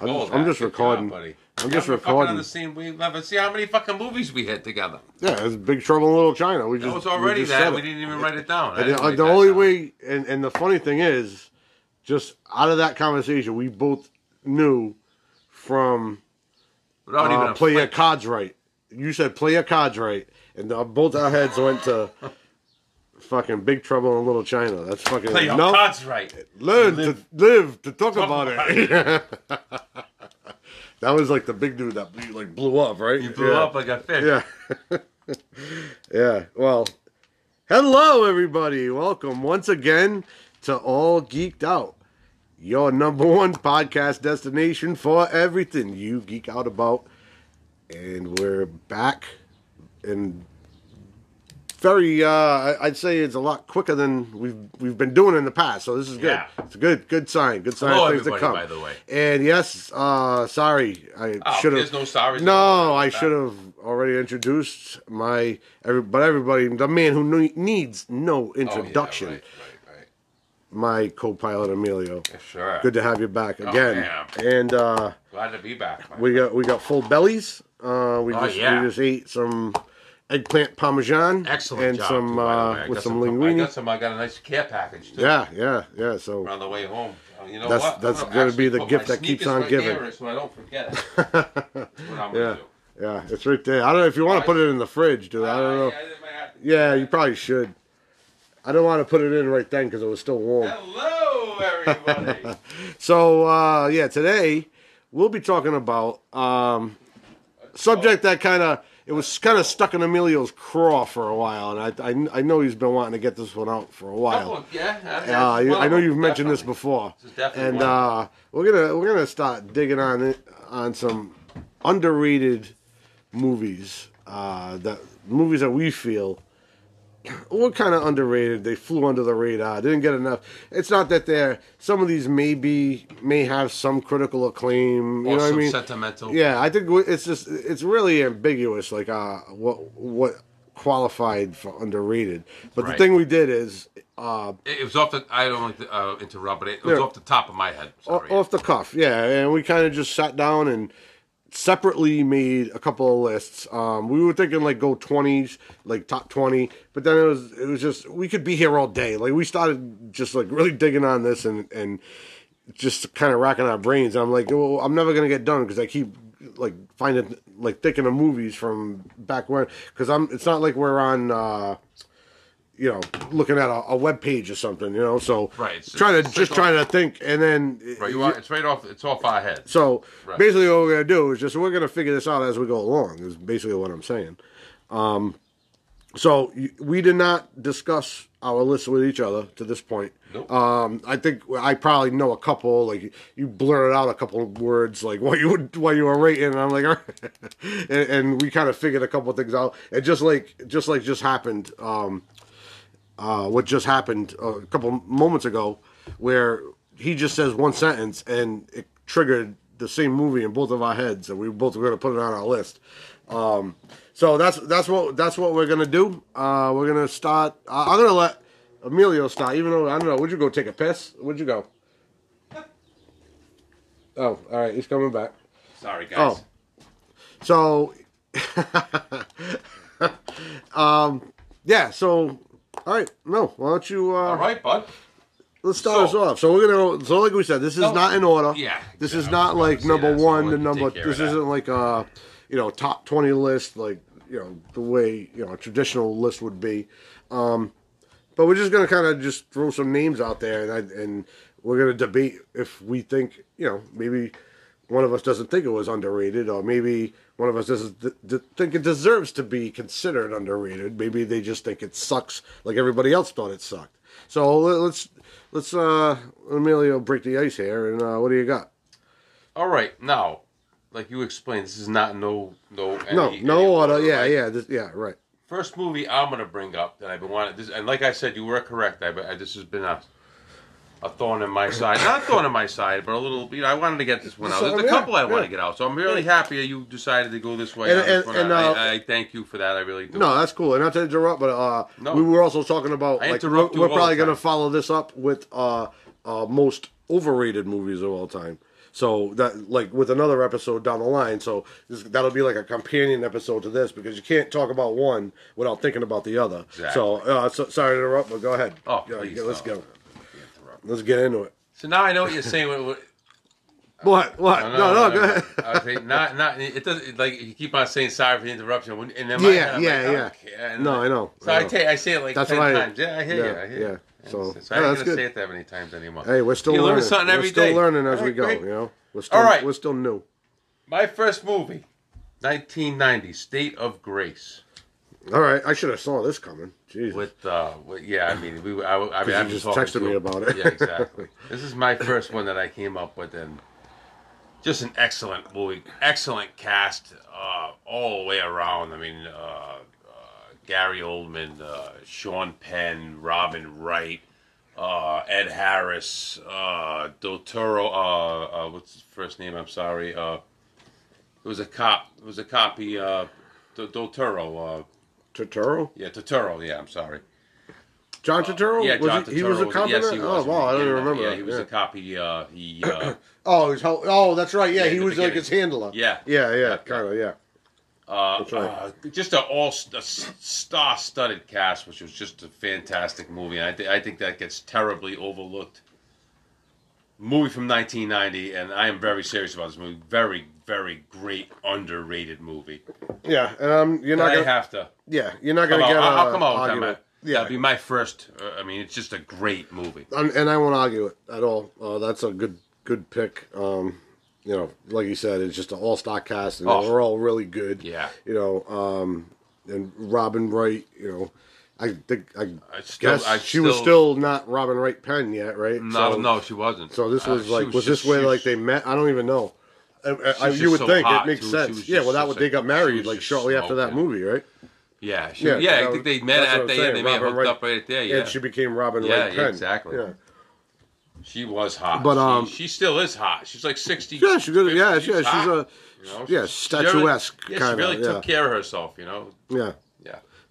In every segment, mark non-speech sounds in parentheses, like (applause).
I'm Gold, just, I'm just recording. job, buddy. I'm just Yeah, we're fucking recording. on the same wavelength. See how many fucking movies we hit together. Yeah, it's Big Trouble in Little China. We just That was we already just that. We didn't even write it down. I And didn't the, only down. way, and, and the funny thing is, just out of that conversation, we both knew from Without even uh, a play your flick. cards right. You said play your cards right, and uh, both our heads went to (laughs) fucking Big Trouble in Little China. That's fucking Play your no. cards right. Learn Live. to live to talk, Talk about, about it. (laughs) that was like the big dude that blew, like blew up, right? You blew yeah. up like a fish. Yeah. (laughs) yeah. Well, hello, everybody. Welcome once again to All Geeked Out, your number one podcast destination for everything you geek out about. And we're back and very uh I'd say it's a lot quicker than we've we've been doing in the past. So this is good. Yeah. It's a good good sign. Good sign Hello, of things to come. by the way. And yes, uh sorry. I Oh, should have there's no sorry. no, I should have already introduced my, every, but everybody, the man who needs no introduction. Oh, yeah, right, right, right. my co-pilot Emilio. Yeah, Sure. Good to have you back again. Oh, again. and uh, Glad to be back. we got we got full bellies. Uh, we Oh, just yeah. we just ate some eggplant parmesan. Excellent and job. some too, by the way. uh, with got some I got some. I got a nice care package too. Yeah, yeah, yeah. So On the way home. Uh, You know That's- what? That's gonna gonna be the gift that keeps on right giving. So I don't forget it. (laughs) What I'm yeah, yeah, it's right there. I don't know if you want to put it in the fridge, dude. I don't know. Have to- Yeah, you probably should. I don't want to put it in right then because it was still warm. Hello, everybody. (laughs) So uh, yeah, today we'll be talking about um, subject that kind of it was kind of stuck in Emilio's craw for a while, and I, I I know he's been wanting to get this one out for a while. Couple- yeah, Uh, you- I know you've mentioned this before, This and uh, we're gonna we're gonna start digging on it on some underrated movies uh, that movies that we feel were kind of underrated. They flew under the radar. Didn't get enough. It's not that they're some of these may be may have some critical acclaim. You or know what I mean? sentimental. Yeah, I think it's just it's really ambiguous, like uh, what what qualified for underrated. But the thing we did is uh, It, it was off the. I don't like to uh, interrupt, but it, was Yeah. off the top of my head. Sorry. off the cuff, yeah, and we kind of just sat down and separately made a couple of lists. Um, we were thinking like go twenties, like top twenty, but then it was it was just we could be here all day. Like we started just like really digging on this and and just kind of racking our brains. I'm like, well, I'm never gonna get done because I keep like finding like thinking of movies from back when because I'm. It's not like we're on. uh you know, looking at a, a web page or something, you know. So Right, it's- trying to just trying to think, and then right, you are, it's right off. It's off our head. so Right. basically, what we're gonna do is just we're gonna figure this out as we go along. Is basically what I'm saying. Um, so we did not discuss our list with each other to this point. Nope. Um, I think I probably know a couple. Like you blurted out a couple of words, like what you would, what you were rating, and I'm like, right. (laughs) and, and we kind of figured a couple of things out. And just like, just like just happened. Um, uh, what just happened a couple moments ago, where he just says one sentence and it triggered the same movie in both of our heads, and we both were going to put it on our list. Um, so that's that's what that's what we're gonna do. Uh, we're gonna start. Uh, I'm gonna let Emilio start, even though I don't know. Would you go take a piss? Would you go? Oh, all right. He's coming back. Sorry, guys. Oh. So, (laughs) um, yeah. So, all right. No, why don't you? Uh, All right, bud. Let's start us off. So we're gonna. So like we said, this is No. not in order. Yeah, This yeah, is not like number so one I'll to number. This isn't like a, you know, top twenty list like you know the way you know a traditional list would be. Um, but we're just gonna kind of just throw some names out there, and I, and we're gonna debate if we think you know maybe one of us doesn't think it was underrated, or maybe one of us doesn't th- th- think it deserves to be considered underrated. Maybe they just think it sucks, like everybody else thought it sucked. So let- let's let's uh Emilio break the ice here, and uh, what do you got? All right, now, like you explained, this is not no no any, No, no order. Yeah, right? yeah, this, yeah, right. First movie I'm gonna bring up that I've been wanting. This, and like I said, you were correct. I, I this has been a a thorn in my side. Not a thorn in my side, but a little. You know, I wanted to get this one out. There's a Yeah, couple I want to get out, so I'm really happy you decided to go this way. And- and- and, I, uh, I, I thank you for that. I really do. No, that's cool. And not to interrupt, but uh, No. we were also talking about I like we're, we're probably going to follow this up with uh, uh, most overrated movies of all time. So that like with another episode down the line, so this, that'll be like a companion episode to this because you can't talk about one without thinking about the other. So, uh, so sorry to interrupt, but go ahead. Oh, Yeah, please, let's no. go. Let's get into it. So now I know what you're saying. What, what, (laughs) What? What? No, no, go ahead. I was saying, not, not. It doesn't like you keep on saying sorry for the interruption, when- and my Yeah, I'm yeah, like, yeah. No, I know. So I I, know. take, I say it like That's ten I- times. Yeah, I hear yeah, you. I hear yeah. you. So, so yeah, I ain't gonna good. say it that many times anymore. Hey, we're still you learning. learn something we're every still day. learning as All we go. great. You know, we're still All right. we're still new. My first movie, 1990, State of Grace. All right, I should have saw this coming. Jesus. With, uh, with, yeah, I mean, we, I, I mean, I'm just talking texted me about it. Yeah, exactly. this is my first one that I came up with, and just an excellent movie, excellent cast, uh, all the way around. I mean, uh, uh, Gary Oldman, uh, Sean Penn, Robin Wright, uh, Ed Harris, uh, Del Toro. Uh, uh, what's his first name? I'm sorry. Uh, it was a cop. It was a copy. Uh, Del Toro. Uh, Turturro? yeah, Totoro. Yeah, I'm sorry. John Turturro? Yeah, was John he, he was a Turturro cop yes, he was. Oh, wow, I don't Yeah, remember. Yeah, that. he was yeah. a copy. Uh, he. Uh, (clears throat) Oh, he's oh, that's right. Yeah, Yeah, he was like his handler. Yeah. yeah, yeah, Yeah. kind of, yeah. uh, That's right. uh, just an all a star-studded cast, which was just a fantastic movie. And I, th- I think that gets terribly overlooked. Movie from 1990, and I am very serious about this movie. Very, very great, underrated movie. Yeah, and um, you're not I gonna, have to. yeah, you're not gonna out, get. I'll, I'll come out with that. man. Yeah, That'll be my first. Uh, I mean, it's just a great movie. and, and I won't argue it at all. Uh, that's a good good pick. Um, you know, like you said, it's just an all star cast, and Oh. they're all really good. Yeah. You know, um, and Robin Wright. You know, I think I, I still- guess I she was still- still not Robin Wright Penn yet, right? No, So- no, she wasn't. So this Uh, was she like, was, this just- way she like they met? I don't even know. I, you would so think it makes too. Sense. Yeah, well, that would they got married like shortly after that movie, right? Yeah, she, Yeah, yeah, I was- think they met at the saying, end. They may have hooked Wright- up right there. Yeah, And she became Robin Yeah, Wright Penn. exactly. Yeah. she was hot. But, She- um, she, still is hot. She's like sixty. Yeah, she's good. Yeah, yeah, she's a you know? yeah, She- statuesque Yeah, she really yeah. took care of herself. You know. yeah.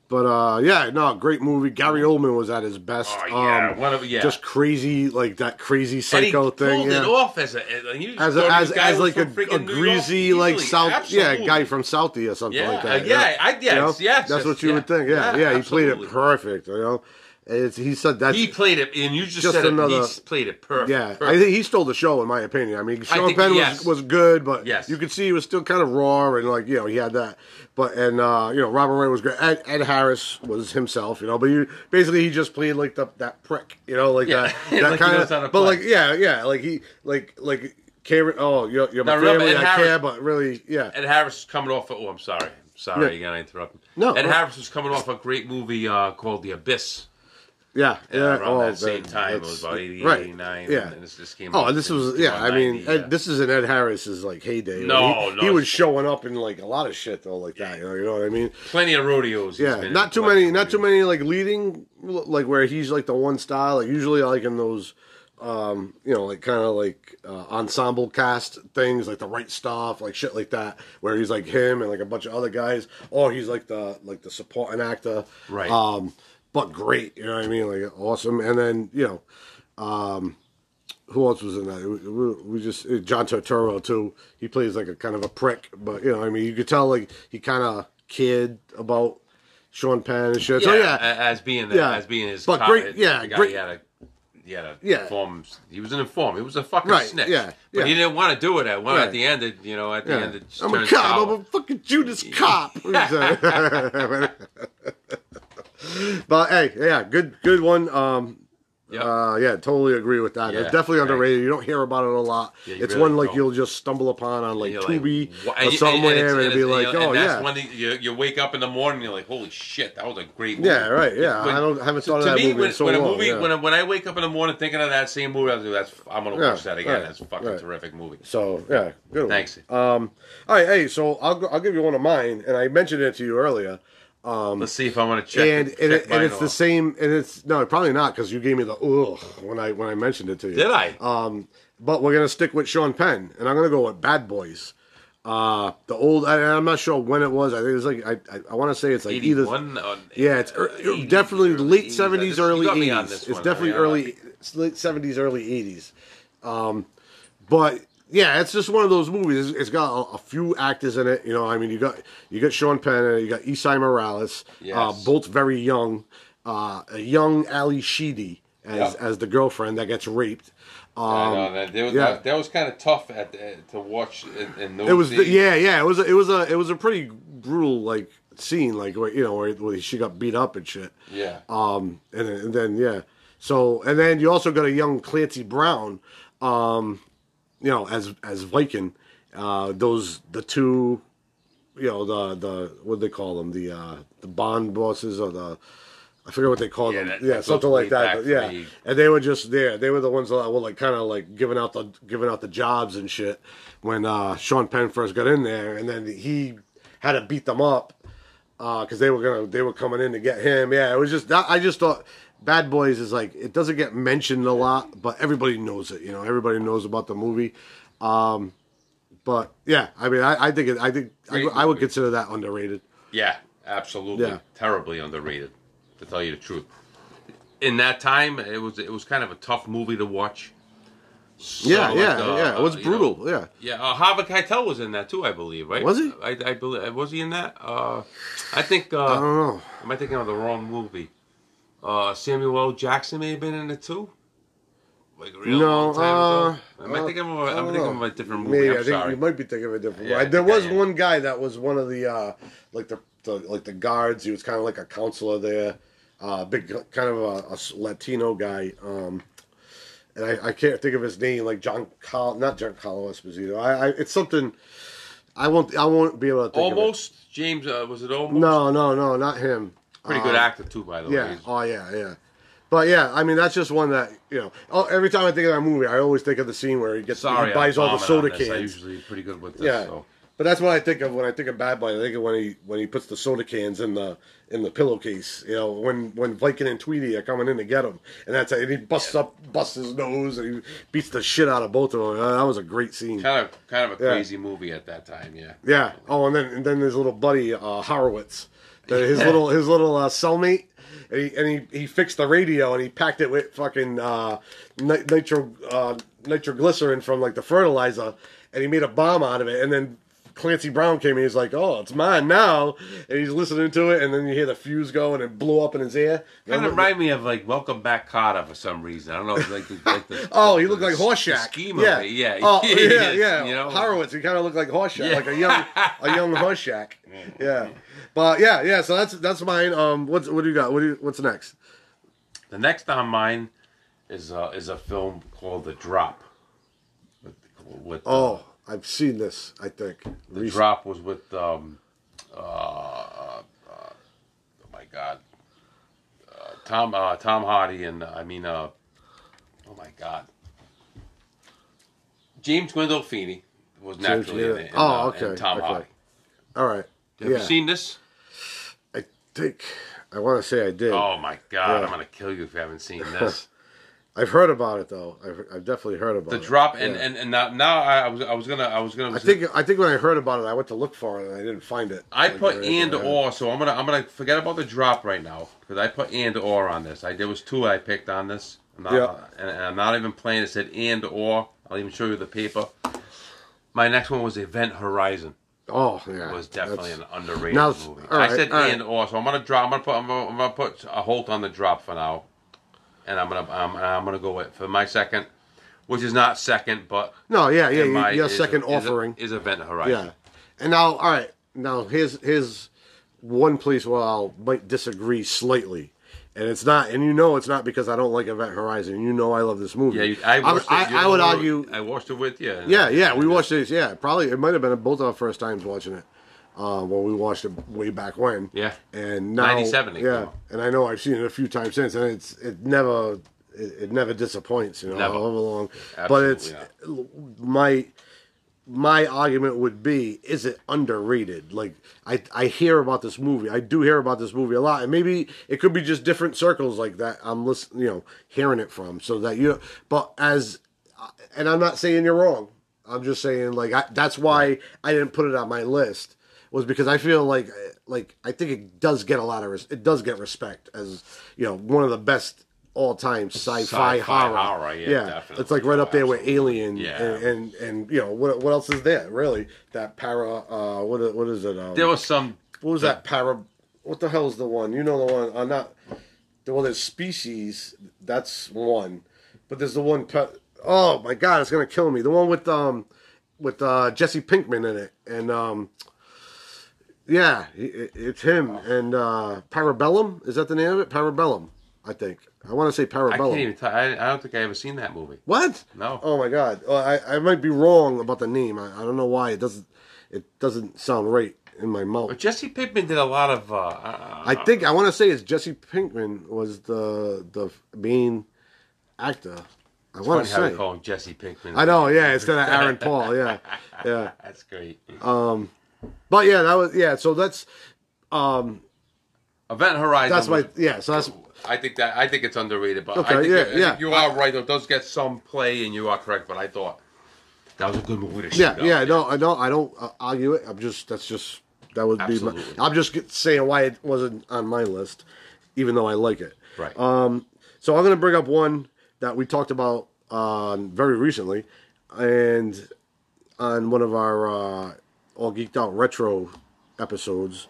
Yeah. But uh, yeah, no, great movie. Gary Oldman was at his best. Oh yeah, um, one of yeah. just crazy, like that crazy and he psycho thing. pulled Yeah. it off as a as, a, as, was a guy as like a, a greasy like. South yeah guy from Southie or something Yeah, like that. yeah, I- yes, You know? yes, that's what you yeah. would think. Yeah, Yeah, yeah, he played it perfect. You know, it's, he said that. He played it, and you just, Just said another- it. He played it perfect. Yeah, perfect. I think he stole the show in my opinion. I mean, Sean think- Penn yes. was, was good, but Yes. you could see he was still kind of raw and like you know he had that. But and uh, you know Robin Ray was great. Ed, Ed Harris was himself, you know. But you basically he just played like the that prick, you know, like Yeah. that (laughs) that he kind of. But like yeah, yeah, like he like like care. Oh, you're, you're my Now, family. I Harris- care, but really, yeah. Ed Harris is coming off. Of, oh, I'm sorry. Sorry Yeah. again. I interrupted. No, Ed no. Harris was coming off a great movie uh, called The Abyss. Yeah, yeah. around oh, that same time. It was about 88, right. 89. Yeah. And this just came Oh, this was yeah. I mean, 90, Ed, this is in Ed Harris's like heyday. No, he, no, he was showing up in like a lot of shit though, like that. You know, you know what I mean? plenty of rodeos. he's Yeah, not too many, not too many like leading, like where he's like the one style. Like usually, like in those, um, you know, like kind of like uh, ensemble cast things, like the right stuff, like shit like that, where he's like him and like a bunch of other guys, or he's like the like the supporting actor, Right. Um, but great, you know what I mean? Like awesome, and then you know, um, who else was in that? We, we, just uh, John Turturro too. He plays like a kind of a prick, but you know, I mean, you could tell like he kind of kid about Sean Penn and shit. Yeah, so yeah, as being the, Yeah. as being his. But great- yeah, guy great- He had a, he had a Yeah. inform. He was an inform. He was a fucking Right, snitch. yeah, But yeah. he didn't want to do it at one. Right. At the end, it, you know, at the yeah. end, it just I'm a cop. sour. I'm a fucking Judas cop. (laughs) (laughs) but hey, yeah, good, good one. Um, Yep. Uh, yeah, totally agree with that. Yeah, it's definitely right. underrated. You don't hear about it a lot. Yeah, it's really one like don't. you'll just stumble upon on like Tubi "Wha-" or somewhere, it's- and, it'd be like, oh and that's yeah, when you, you wake up in the morning, you're like, holy shit, that was a great movie. yeah, right, yeah. When- I don't I haven't thought of to that me, movie when, so when a long. movie, yeah. when, I, when I wake up in the morning thinking of that same movie, I was like, that's I'm gonna Yeah, watch that again. right, That's a fucking right. terrific movie. So yeah, good. One. Thanks. Um, all right, hey, so I'll I'll give you one of mine, and I mentioned it to you earlier. Let's see if I want to check. and check it, and it's the same, and it's no, probably not because you gave me the ugh when I when I mentioned it to you. Did I? Um, but we're gonna stick with Sean Penn, and I'm gonna go with Bad Boys. Uh, the old, I, I'm not sure when it was. I think it was like I I, I want to say it's like either 81 on- yeah, it's 80s, definitely late 80s. seventies, early got me on eighties. It's definitely early late seventies, early eighties. Um, but yeah, it's just one of those movies. It's, it's got a, a few actors in it. You know, I mean, you got you got Sean Penn, you got Esai Morales, uh, both very young. Uh, a young Ally Sheedy as Yep. as the girlfriend that gets raped. Um, I know that, that was, yeah. that, that was kind of tough at the, to watch in, in those it was the, yeah yeah it was a, it was a it was a pretty brutal like scene like where you know where, where she got beat up and shit. yeah. Um, and then, and then yeah, so and then you also got a young Clancy Brown, um, you know, as as Viking. Uh, those the two, you know, the the what do they call them? The uh, the bond bosses or the. I forget what they called Yeah, them. that- yeah, something like that. But yeah, me. and they were just there. They were the ones that were like kind of like giving out the giving out the jobs and shit when uh, Sean Penn first got in there, and then he had to beat them up because they were gonna they were coming in to get him. Yeah, it was just that, I just thought Bad Boys is like it doesn't get mentioned a lot, but everybody knows it. You know, everybody knows about the movie. Um, but yeah, I mean, I, I think it, I think I, I would consider that underrated. Yeah, absolutely. Yeah. Terribly underrated, to tell you the truth. In that time, it was it was kind of a tough movie to watch. Yeah, Sort of yeah, uh, yeah. It was brutal. know, yeah. yeah, uh, Harvey Keitel was in that too, I believe, right? Was he? I, I believe was he in that? Uh, I think. Uh, I don't know. Am I thinking of the wrong movie? Uh, Samuel L. Jackson may have been in it too. Like a real No, long time ago. uh, Am I uh, thinking of a, I I'm thinking know. of a different movie. Maybe I'm I think sorry. you might be thinking of a different Yeah, one. There I was one guy that was one of the uh, like the, the like the guards. He was kind of like a counselor there, uh, big kind of a, a Latino guy. Um, and I, I can't think of his name, like John Col, not Giancarlo Esposito. I, I it's something. I won't. I won't be able to think Almost James. Uh, was it almost? No, no, no, not him. Pretty Uh, good actor too, by the way. Yeah. He's- Oh yeah, yeah. But yeah, I mean that's just one that you know. Oh, every time I think of that movie, I always think of the scene where he gets Sorry, he buys I'm all the bombing soda on this. I'm cans. usually pretty good with this. Yeah, So. but that's what I think of when I think of Bad Boy. I think of when he when he puts the soda cans in the in the pillowcase. You know, when when Viking and Tweety are coming in to get him, and that's and he busts up, busts his nose, and he beats the shit out of both of them. Uh, That was a great scene. Kind of, kind of a Yeah. crazy movie at that time. Yeah. Yeah. Oh, and then and then his little buddy uh, Horowitz, his little his little uh, cellmate, and he and he, he fixed the radio and he packed it with fucking uh, nitro uh, nitroglycerin from like the fertilizer, and he made a bomb out of it. And then Clancy Brown came in. He's like, "Oh, it's mine now," and he's listening to it, and then you hear the fuse go and it blew up in his ear. Kind of remind me of like Welcome Back Kotter for some reason. I don't know. It's like the, like the (laughs) Oh, he looked the like Horshack. the yeah. Yeah. Oh, (laughs) yeah, yeah. You know. Horowitz. He kind of looked like Horshack, Yeah. like a young, a young (laughs) Horshack. Yeah. But yeah, yeah. So that's that's mine. Um, what's what do you got? What do you, what's next? The next on mine is uh, is a film called The Drop. With, with uh, Oh, I've seen this. I think. The Recent- Drop was with um, uh, uh, oh my God, uh, Tom uh, Tom Hardy and uh, I mean uh, oh my God, James Gandolfini was naturally in it. And, Oh, uh, okay, And Tom okay. Hardy. All right. Have yeah. you seen this? I think I want to say I did. Oh my God, Yeah. I'm gonna kill you if you haven't seen this. I've heard about it though. I've, I've definitely heard about it. The it. Drop and, Yeah. and, and now, now I was I was gonna I was gonna I think I think when I heard about it, I went to look for it and I didn't find it. I Like, put and or, so I'm gonna I'm gonna forget about the drop right now because I put and or on this. I there was two I picked on this. I'm not, Yeah. and, and I'm not even playing. It said and or. I'll even show you the paper. My next one was Event Horizon. Oh yeah, It was definitely an underrated Now, movie. all I said all right. and or, so I'm gonna drop. I'm gonna put I'm gonna, I'm gonna put a hold on the drop for now, and I'm gonna I'm, I'm gonna go with for my second, which is not second, but no, yeah, yeah. my, Your is- second is- offering. is Event Horizon. Yeah. And now, all right. Now, here's here's one place where I might disagree slightly, and it's not, and you know, it's not because I don't like Event Horizon. You know, I love this movie. Yeah, you, I, I, watched I, it, I would argue. I watched it with you. Yeah, yeah, we watched this. Yeah, probably it might have been both our first times watching it. Uh, when we watched it way back when. Yeah. And now, 97 Yeah, and I know I've seen it a few times since, and it's it never it, it never disappoints. You know, Never. however long. but Absolutely it's my my argument would be is it underrated like i i hear about this movie i do hear about this movie a lot and maybe it could be just different circles like that i'm listening you know hearing it from so that you but as and i'm not saying you're wrong i'm just saying like I, that's why i didn't put it on my list was because i feel like like i think it does get a lot of res- it does get respect as you know one of the best all time sci-fi, Sci-fi horror. horror, yeah, definitely. it's like right up there with Alien. Yeah. and, and and you know what what else is there really? That para uh what is- what is it? Um, There was some. what was that para? What the hell's the one? You know the one? Uh, not the one that's species. That's one, but there's the one. Pe- oh my god, it's gonna kill me. The one with um with uh Jesse Pinkman in it, and um yeah, it's him and uh Parabellum. Is that the name of it? Parabellum, I think. I want to say Parabellum. I can't even. Tell, I, I don't think I ever seen that movie. What? No. Oh my god. Well, I I might be wrong about the name. I, I don't know why it doesn't it doesn't sound right in my mouth. But Jesse Pinkman did a lot of. Uh, uh, I think I want to say it's Jesse Pinkman was the the main actor. I want to say. call him Jesse Pinkman. I know, yeah, instead of Aaron Paul, yeah, yeah. (laughs) That's great. But yeah, that was yeah. So that's um Event Horizon. that's was- my yeah. So that's I think that I think it's underrated, but Okay, I think, yeah, I think yeah. you are right. It does get some play, and you are correct. But I thought that was a good movie to shoot. yeah up. yeah. No, I don't I don't uh, argue it. I'm just that's just that would be. My, I'm just get- saying why it wasn't on my list, even though I like it. Right. Um, so I'm going to bring up one that we talked about uh, very recently, and on one of our uh, all geeked out retro episodes,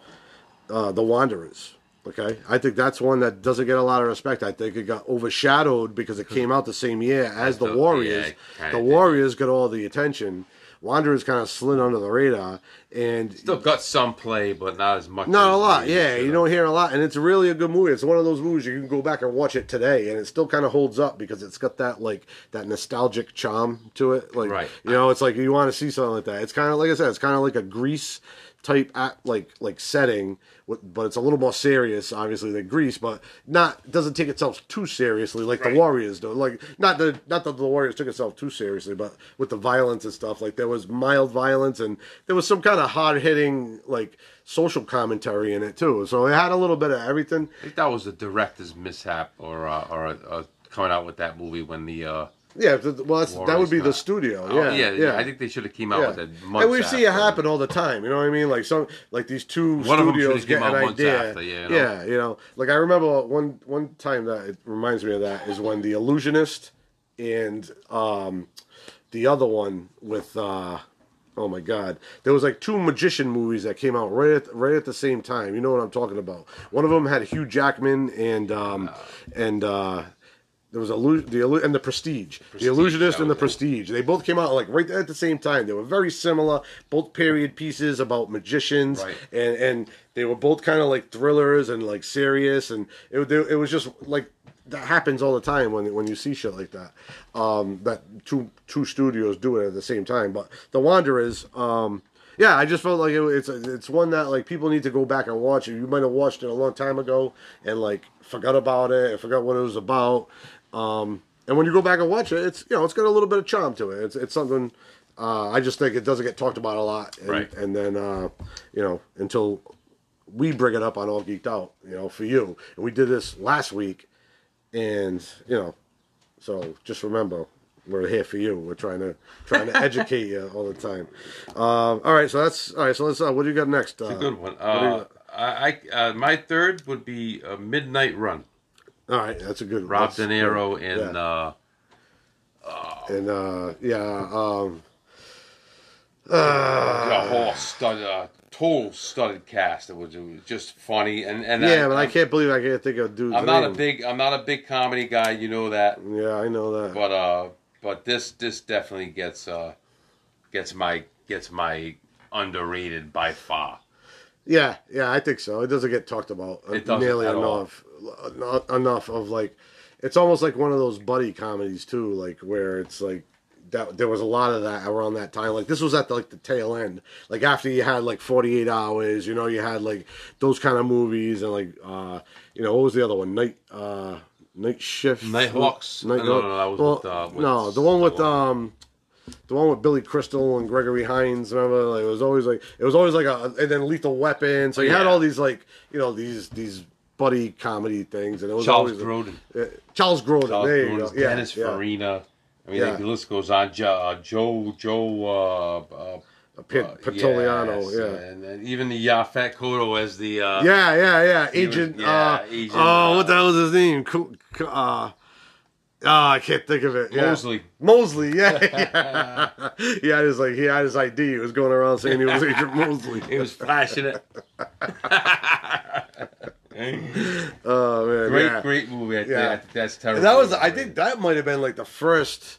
uh, The Wanderers. Okay, I think that's one that doesn't get a lot of respect. I think it got overshadowed because it came out the same year as The Warriors. the. Warriors got all the attention. Wanderers kind of slid under the radar, and Still got some play, but not as much. not as a lot, yeah. You don't hear a lot, and it's really a good movie. It's one of those movies you can go back and watch it today, and it still kind of holds up because it's got that like that nostalgic charm to it. Like, Right. you know, it's like you want to see something like that. It's kind of like I said, it's kind of like a Grease type at like like setting, but it's a little more serious, obviously, than Grease, but not doesn't take itself too seriously like Right. the Warriors do. Like not the not that the Warriors took itself too seriously, but with the violence and stuff, like there was mild violence and there was some kind of hard hitting like social commentary in it too. So it had a little bit of everything. I think that was the director's mishap, or uh, or uh, coming out with that movie when the. Uh, Yeah, well, that's, that would be the studio. oh, Yeah, yeah, yeah, I think they should have came out Yeah. with it. Months And we see it happen all the time. You know what I mean? Like some, like these two One studios get an idea. after, yeah, you know? yeah, you know. Like I remember one one time that it reminds me of that is when the Illusionist and um, the other one with uh, oh my god, there was like two magician movies that came out right at right at the same time. You know what I'm talking about? One of them had Hugh Jackman and um, and. Uh, there was illu- the illu- and the Prestige, the Illusionist and the. Prestige. They both came out like right at the same time. They were very similar, both period pieces about magicians, Right. and and they were both kind of like thrillers and like serious, and it it was just like that happens all the time when when you see shit like that. Um, that two two studios do it at the same time. But the Wanderers, um, yeah, I just felt like it, it's it's one that like people need to go back and watch it. You might have watched it a long time ago and like forgot about it and forgot what it was about. Um, and when you go back and watch it, it's you know it's got a little bit of charm to it. It's it's something. Uh, I just think it doesn't get talked about a lot, and, Right. and then uh, you know until we bring it up on All Geeked Out, you know, for you, and we did this last week, and you know, so just remember we're here for you. We're trying to trying to educate you all the time. Um, all right, so that's all right. So let's. Uh, what do you got next? Uh, Good one. what do Uh, I, I uh, my third would be a Midnight Run. All right, that's a good. Rob that's De Niro good. and yeah. uh, and uh, yeah, um, a whole stud, uh, total studded cast. It was, it was just funny and and yeah, but I I'm- can't believe I can't think of dude's I'm not a name. big I'm not a big comedy guy. You know that. Yeah, I know that. but uh but this this definitely gets uh gets my gets my underrated by far Yeah, yeah, I think so. It doesn't get talked about It nearly enough. Not enough of like, it's almost like one of those buddy comedies too, like where it's like that. There was a lot of that around that time. Like this was at the, like the tail end, like after you had like Forty Eight Hours. You know, you had like those kind of movies and like, uh, you know, what was the other one? Night, uh, Night Shift, Nighthawks? Night, No, no, no, that was well, with, uh, with no, the one with someone. um. The one with Billy Crystal and Gregory Hines, remember? Like, it was always like it was always like a and then Lethal Weapon. So you had all these like you know these these buddy comedy things, and it was Charles always Grodin. Uh, Charles Grodin. Charles there you Grodin's go. Yeah, Dennis yeah. Farina I mean Yeah. the list goes on Joe uh, Joe Joe uh, uh, Pit, uh, Pantoliano, yes, yeah. and, and even the Yaphet Kotto as the uh, Yeah, yeah, yeah. He was- Agent. yeah, uh, Agent, Oh, uh, what the hell was his name? Uh, Oh, I can't think of it. Yeah. Mosley. Mosley, yeah, (laughs) yeah. (laughs) he had his like he had his ID. He was going around saying he was (laughs) Agent Mosley. He was flashing it. (laughs) Oh man, Great, yeah. great movie. I think, Yeah. Think that's terrible. That was I think that might have been like the first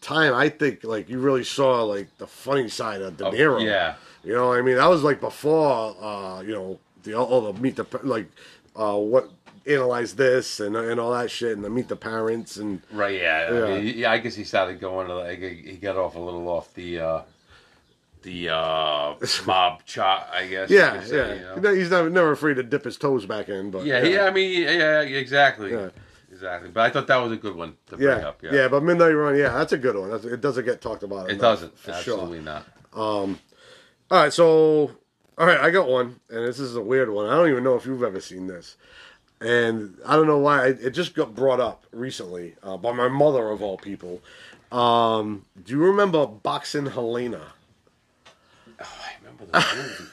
time I think like you really saw like the funny side of De Oh, Niro. yeah. You know, what I mean, that was like before uh, you know, the all the meet the like uh what analyze this and and all that shit and the meet the parents and Right, yeah. Yeah. I, mean, yeah, I guess he started going to like he got off a little off the uh the uh mob chop, I guess. yeah, say, yeah. you know? He's never never afraid to dip his toes back in, but Yeah, yeah, I mean, yeah, yeah, exactly. Yeah. Exactly. But I thought that was a good one to bring Yeah, up. yeah, Yeah. but Midnight Run, yeah, that's a good one. That's, it doesn't get talked about. It doesn't. for Absolutely sure. not. All right, so all right, I got one, and this is a weird one. I don't even know if you've ever seen this, and I don't know why it just got brought up recently uh, by my mother of all people. Um, do you remember Boxing Helena? Oh,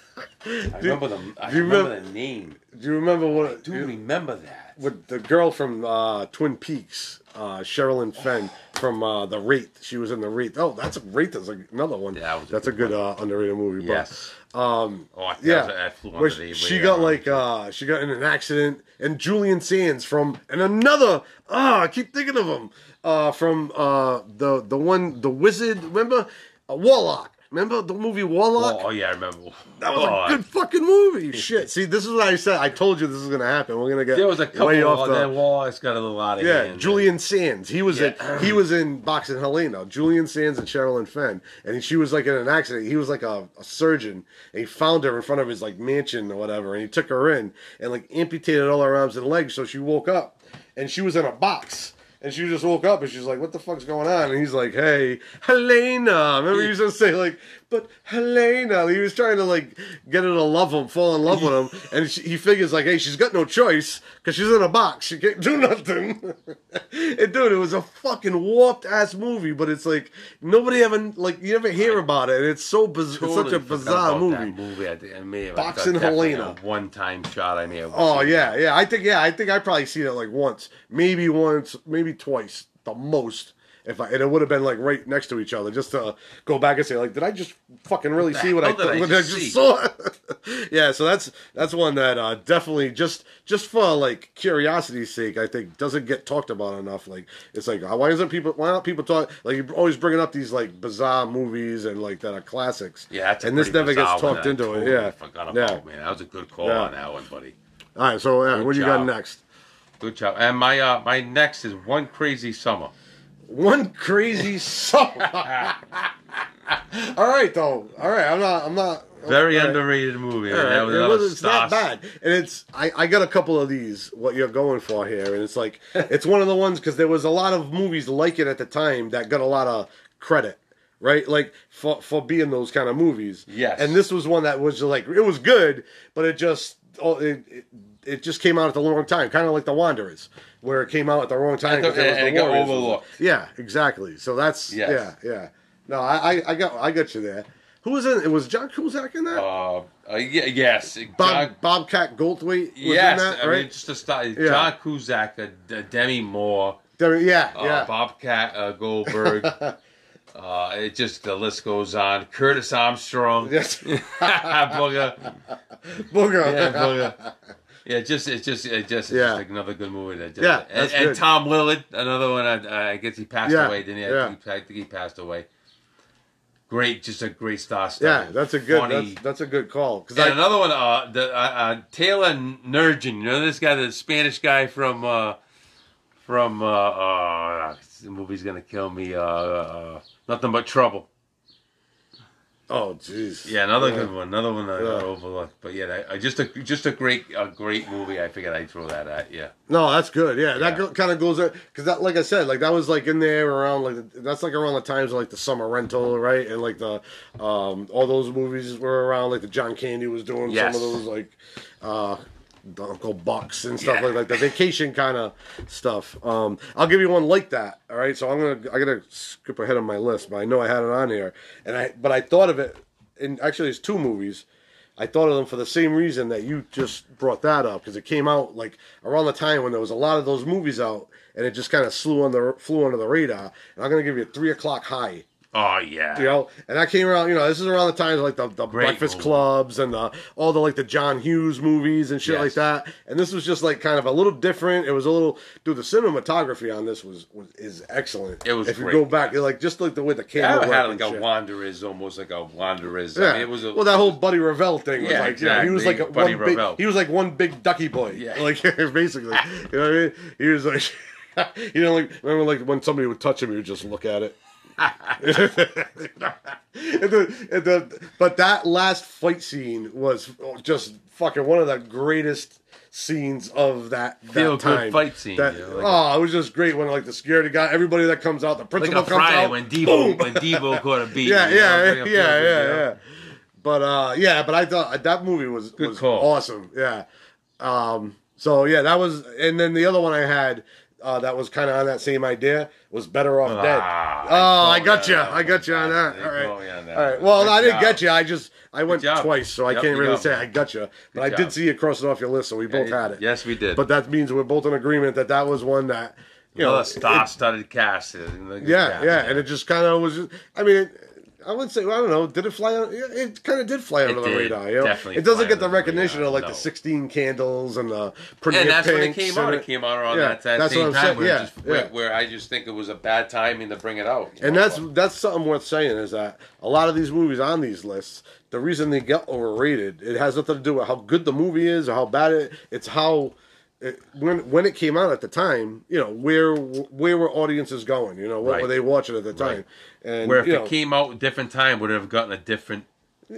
I remember the (laughs) movie. I remember the I do you remember the name. Do you remember what? I do you remember that. with the girl from uh, Twin Peaks, uh, Sherilyn Fenn from uh, The Wraith. She was in The Wraith. Oh, that's a Wraith. That's another one. Yeah, that that's a good uh, underrated movie. but- Yes. Um, Oh, I, yeah, that flew under the she got like uh, she got in an accident, and Julian Sands from and another. Ah, I keep thinking of him. Uh, from uh, the the one the wizard. Remember, uh, Warlock. Remember the movie Warlock? Oh, yeah, I remember. That was a good fucking movie. (laughs) Shit. See, this is what I said. I told you this is gonna happen. We're gonna get There was a couple. way Of, off the. then Wallace got a little out of Yeah, hand. Julian Sands. He was Yeah. in he was in Boxing Helena. Julian Sands and Sherilyn Fenn, and she was like in an accident. He was like a, a surgeon, and he found her in front of his like mansion or whatever, and he took her in and like amputated all her arms and legs. So she woke up, and she was in a box. And she just woke up and she's like, "What the fuck's going on?" And he's like, "Hey, Helena." Remember he used to say like, "But Helena." He was trying to like get her to love him, fall in love with him, (laughs) and she, he figures like, "Hey, she's got no choice because she's in a box. She can't do nothing." (laughs) and dude, it was a fucking warped ass movie, but it's like nobody ever like you never hear about it. And it's so bizarre. Totally it's such a bizarre movie. Movie. I, I may have Boxing Helena. one-time shot. I may have. Oh yeah, that. yeah. I think yeah, I think I probably seen it like once, maybe once, maybe twice, the most. If I and it would have been like right next to each other, just to go back and say like, did I just fucking really see what I, did I what (laughs) just I just saw? (laughs) yeah, so that's that's one that uh, definitely just just for like curiosity's sake, I think doesn't get talked about enough. Like it's like uh, why isn't people why don't people talk like you're always bringing up these like bizarre movies and like that are classics. Yeah, and this never gets talked into totally it. Yeah, forgot about yeah. man. That was a good call Yeah. on that one, buddy. All right, so Good what do you got next? Good job. And my uh, my next is One Crazy Summer. One crazy summer. (laughs) All right, though. All right, I'm not. I'm not. Very right. underrated movie. Right, That was it was, it's not bad, and it's I, I got a couple of these. What you're going for here, and it's like (laughs) it's one of the ones because there was a lot of movies like it at the time that got a lot of credit, right? Like for for being those kind of movies. Yes. And this was one that was like it was good, but it just oh it. it it just came out at the wrong time, kind of like The Wanderers, where it came out at the wrong time. And 'cause it was and the it got overlooked. Yeah, exactly. So that's Yes. yeah, yeah. No, I, I, I got, I got you there. Who was in? It was John Cusack in that. Uh, uh, yeah, yes. Bob John, Bobcat Goldthwait was yes. in that, I right? mean, just to start, Yeah. John Cusack, uh, D- Demi Moore, There- yeah, uh, yeah. Bobcat uh, Goldberg. (laughs) uh, it just the list goes on. Curtis Armstrong. Yes, (laughs) Booger. Booger. Yeah, Booger. Yeah, just it's just it just it's Yeah. just like another good movie. That just, Yeah, and, and. Tom Villard, another one. I, I guess he passed Yeah, away. Didn't he? I, yeah. think he, I think he passed away. Great, just a great star. yeah, that's a good. That's, that's a good call. Because and I, another one, uh, the uh, uh, Taylor Negron. You know this guy, the Spanish guy from uh, from uh, uh, the movie's gonna kill me. Uh, uh, nothing but trouble. Oh, jeez. Yeah, another good one. Another one that I Yeah. overlooked. But yeah, that, uh, just a just a great a great movie. I figured I'd throw that at. Yeah. No, that's good. Yeah, that Yeah. go, kind of goes because that, like I said, like that was like in there around like that's like around the times of like the summer rental, right? And like the um all those movies were around. Like the John Candy was doing Yes. some of those like uh the Uncle Bucks and stuff Yeah. like like the vacation kind of stuff. Um, I'll give you one like that. All right, so I'm gonna I gotta skip ahead on my list, but I know I had it on here, and I but I thought of it. And actually, it's two movies. I thought of them for the same reason that you just brought that up because it came out like around the time when there was a lot of those movies out, and it just kind of flew on the flew under the radar. And I'm gonna give you a three o'clock high. Oh yeah. You know, and that came around. You know, this is around the times like the, the Great Breakfast movie. Clubs and the, all the like the John Hughes movies and shit Yes. like that. And this was just like kind of a little different. It was a little, dude. The cinematography on this was, was is excellent. It was if great. you go back, like just like the way the camera had like a shit. Wanderers, almost like a Wanderers. Yeah. I mean, it was a, well, that whole Buddy Revell thing was Yeah, like, you know, he was like a, exactly. one Buddy big, Revell. he was like one big ducky boy, Yeah. (laughs) like (laughs) basically, you know what I mean? He was like, (laughs) you know, like remember like when somebody would touch him, he would just look at it. (laughs) and the, and the, but that last fight scene was just fucking one of the greatest scenes of that, that Feel-good time. fight scene, That, yeah, like oh, it was just great when like the security guy, everybody that comes out, the like principal a comes Friday out, when Debo boom! when Debo (laughs) caught a beat. yeah, you know, yeah, yeah, yeah, yeah, yeah. But uh, yeah, but I thought that movie was Good was call. awesome. Yeah. Um. So yeah, that was, and then the other one I had uh, that was kind of on that same idea was Better Off Dead. Ah, Oh, I got you. I got you on that. All right. On that. All right. Well, Good I didn't job. get you. I just I went twice, so I can't really got say. I got you. But I Good did job. see you cross it off your list, so we both had it. Yes, we did. But that means we're both in agreement that that was one that you know. Another it- star-studded cast. yeah, yeah, and it just kind of was. Just, I mean, it, I would say I don't know. Did it fly? On, it kind of did fly under the did. radar. You know? Definitely it doesn't get the under the recognition radar, of like no. the sixteen candles and the pretty and that's when it came and out. It came out around Yeah, that, that that's same what I'm time saying, where, yeah, just, yeah. where, where I just think it was a bad timing to bring it out. And know, that's that's something worth saying is that a lot of these movies on these lists, the reason they get overrated, it has nothing to do with how good the movie is or how bad it. It's how it, when when it came out at the time, you know where where were audiences going? You know what Right. were they watching at the time? Right. And where if it know, came out a different time, would have gotten a different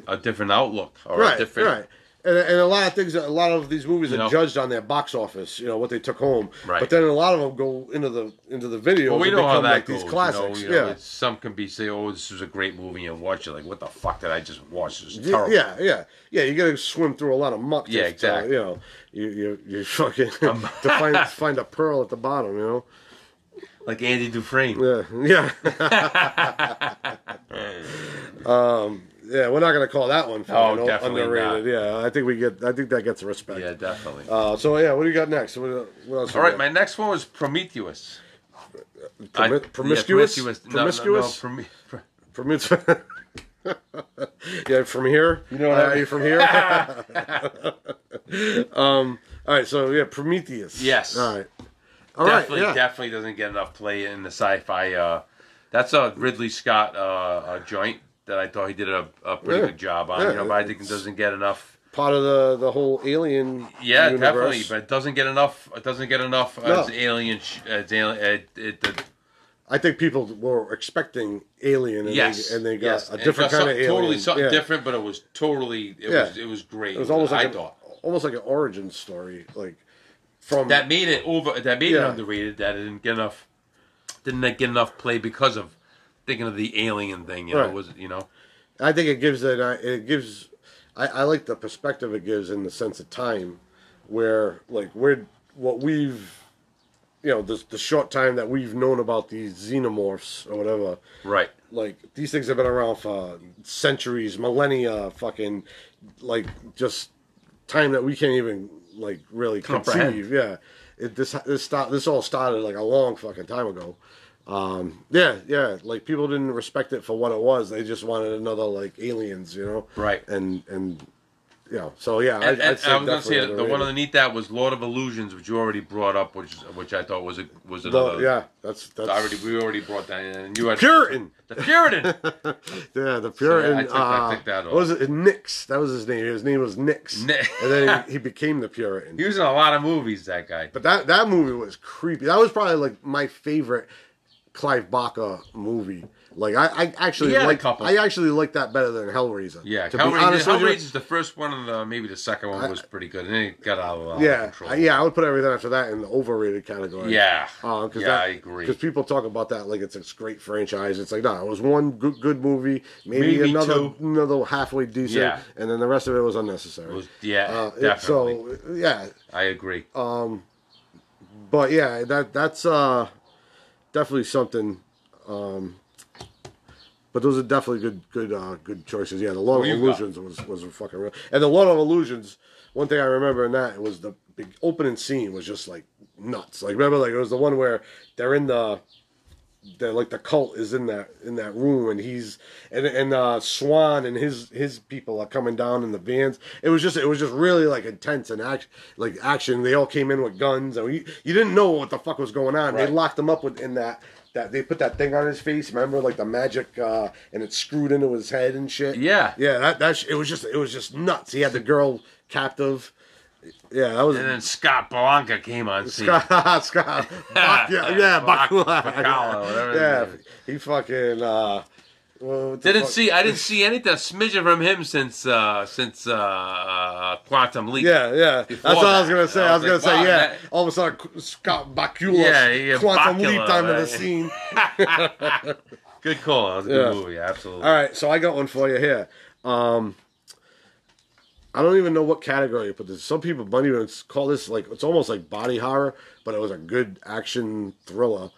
a different outlook or right, a different. And, and a lot of things, a lot of these movies You are know? judged on their box office. You know what they took home, Right. But then a lot of them go into the into the video. Well, we know how that like goes. these classics. You know, you know, yeah, some can be say, "Oh, this was a great movie," and watch it like, "What the fuck did I just watch? This is terrible." yeah, yeah, yeah. You got to swim through a lot of muck. Yeah, to, exactly. you know, you you you (laughs) fucking (laughs) to find (laughs) find a pearl at the bottom. You know. like Andy Dufresne. Yeah, yeah. um, yeah. We're not gonna call that one fucking Oh, definitely underrated. Yeah, I think we get. I think that gets respect. Yeah, definitely. Uh, so yeah, what do you got next? What, what else? All right, my next one was Prometheus. I- Promi- yeah, promiscuous. promiscuous. No, promiscuous. No, no, promi- pro- yeah, from here. You know what I uh, mean? you from here? (laughs) (laughs) um. All right. So yeah, Prometheus. Yes. All right. All right. definitely, yeah. definitely doesn't get enough play in the sci-fi. Uh, that's a Ridley Scott uh, a joint that I thought he did a, a pretty Yeah. good job on. Yeah, you know, but I think it doesn't get enough. Part of the the whole alien. Yeah, universe. definitely, but it doesn't get enough. It doesn't get enough No. as alien. sh- As alien, uh, it, it, it, I think people were expecting alien, and yes, they and they got yes. a different got kind of alien. Totally something yeah. different, but it was totally. It Yeah. was. It was great. It was almost like I an, thought almost like an origin story, like from that made it over. That made Yeah. it underrated. That it didn't get enough. Didn't get enough play because of thinking of the alien thing. You know, Right. was you know. I think it gives it. uh, It gives. I, I like the perspective it gives in the sense of time, where like we're what we've, you know, the the short time that we've known about these xenomorphs or whatever. Right. Like these things have been around for centuries, millennia, fucking, like just time that we can't even like really Comprehend. conceive. Yeah, it this this start this all started like a long fucking time ago. Um, yeah, yeah, like people didn't respect it for what it was. They just wanted another like aliens, you know. Right. And and you know, so yeah, And, I, and I was going to definitely say the one underneath that was Lord of Illusions, which you already brought up, which which I thought was a was The- another. yeah, that's that's Already, we already brought that in. And you had Puritan. the Puritan. (laughs) Yeah, the Puritan. I took- I uh, took that what was it? Nix. That was his name. His name was Nix. Ni- and then he, he became the Puritan. he was in a lot of movies. That guy. But that that movie was creepy. That was probably like my favorite Clive Barker movie. Like I, I actually a like couple. I actually like that better than Hellraiser. Yeah, to be Hellraiser, honest with you. Hellraiser's the first one, and the, maybe the second one was pretty good, and then it got out of, of Yeah, control. I- yeah, I would put everything after that in the overrated category. yeah, Uh, cause yeah. that, I agree. Because people talk about that like it's a great franchise. It's like no, it was one good good movie, maybe, Maybe another two. another halfway decent, Yeah. and then the rest of it was unnecessary. It was- yeah, Uh, it- definitely. so yeah, I agree. but yeah, that that's uh definitely something. Um, but those are definitely good good uh, good choices. Yeah, the Lord What of you got? Illusions was was fucking real, and the Lord of Illusions. One thing I remember in that was the the opening scene was just like nuts. Like remember, like it was the one where they're in the. They're like the cult is in that in that room and he's and and uh Swan and his his people are coming down in the vans. It was just it was just really like intense and act like action. They all came in with guns and you, you didn't know what the fuck was going on. They locked him up with in that that they put that thing on his face. Remember, like the magic, uh, and it screwed into his head and shit. Yeah. yeah. That that sh- it was just it was just nuts. He had the girl captive. Yeah, that was And then Scott Blanca came on scene. Scott. (laughs) Scott. (laughs) Yeah, yeah, Bakula. Bacala, whatever his Yeah, he fucking. Uh, well, Didn't fuck? see. I didn't see anything a smidgen from him since uh, since uh, uh, Quantum Leap. Yeah, yeah. That's what I was gonna say. I I was, was gonna like, say, wow, yeah. that- All of a sudden, Scott Bakula, Yeah, yeah, quantum Bakula, leaped in the scene. (laughs) Good call. That was a good Yeah. movie. Absolutely. All right, so I got one for you here. Um, I don't even know what category you put this. Some people might even call this like it's almost like body horror, but it was a good action thriller.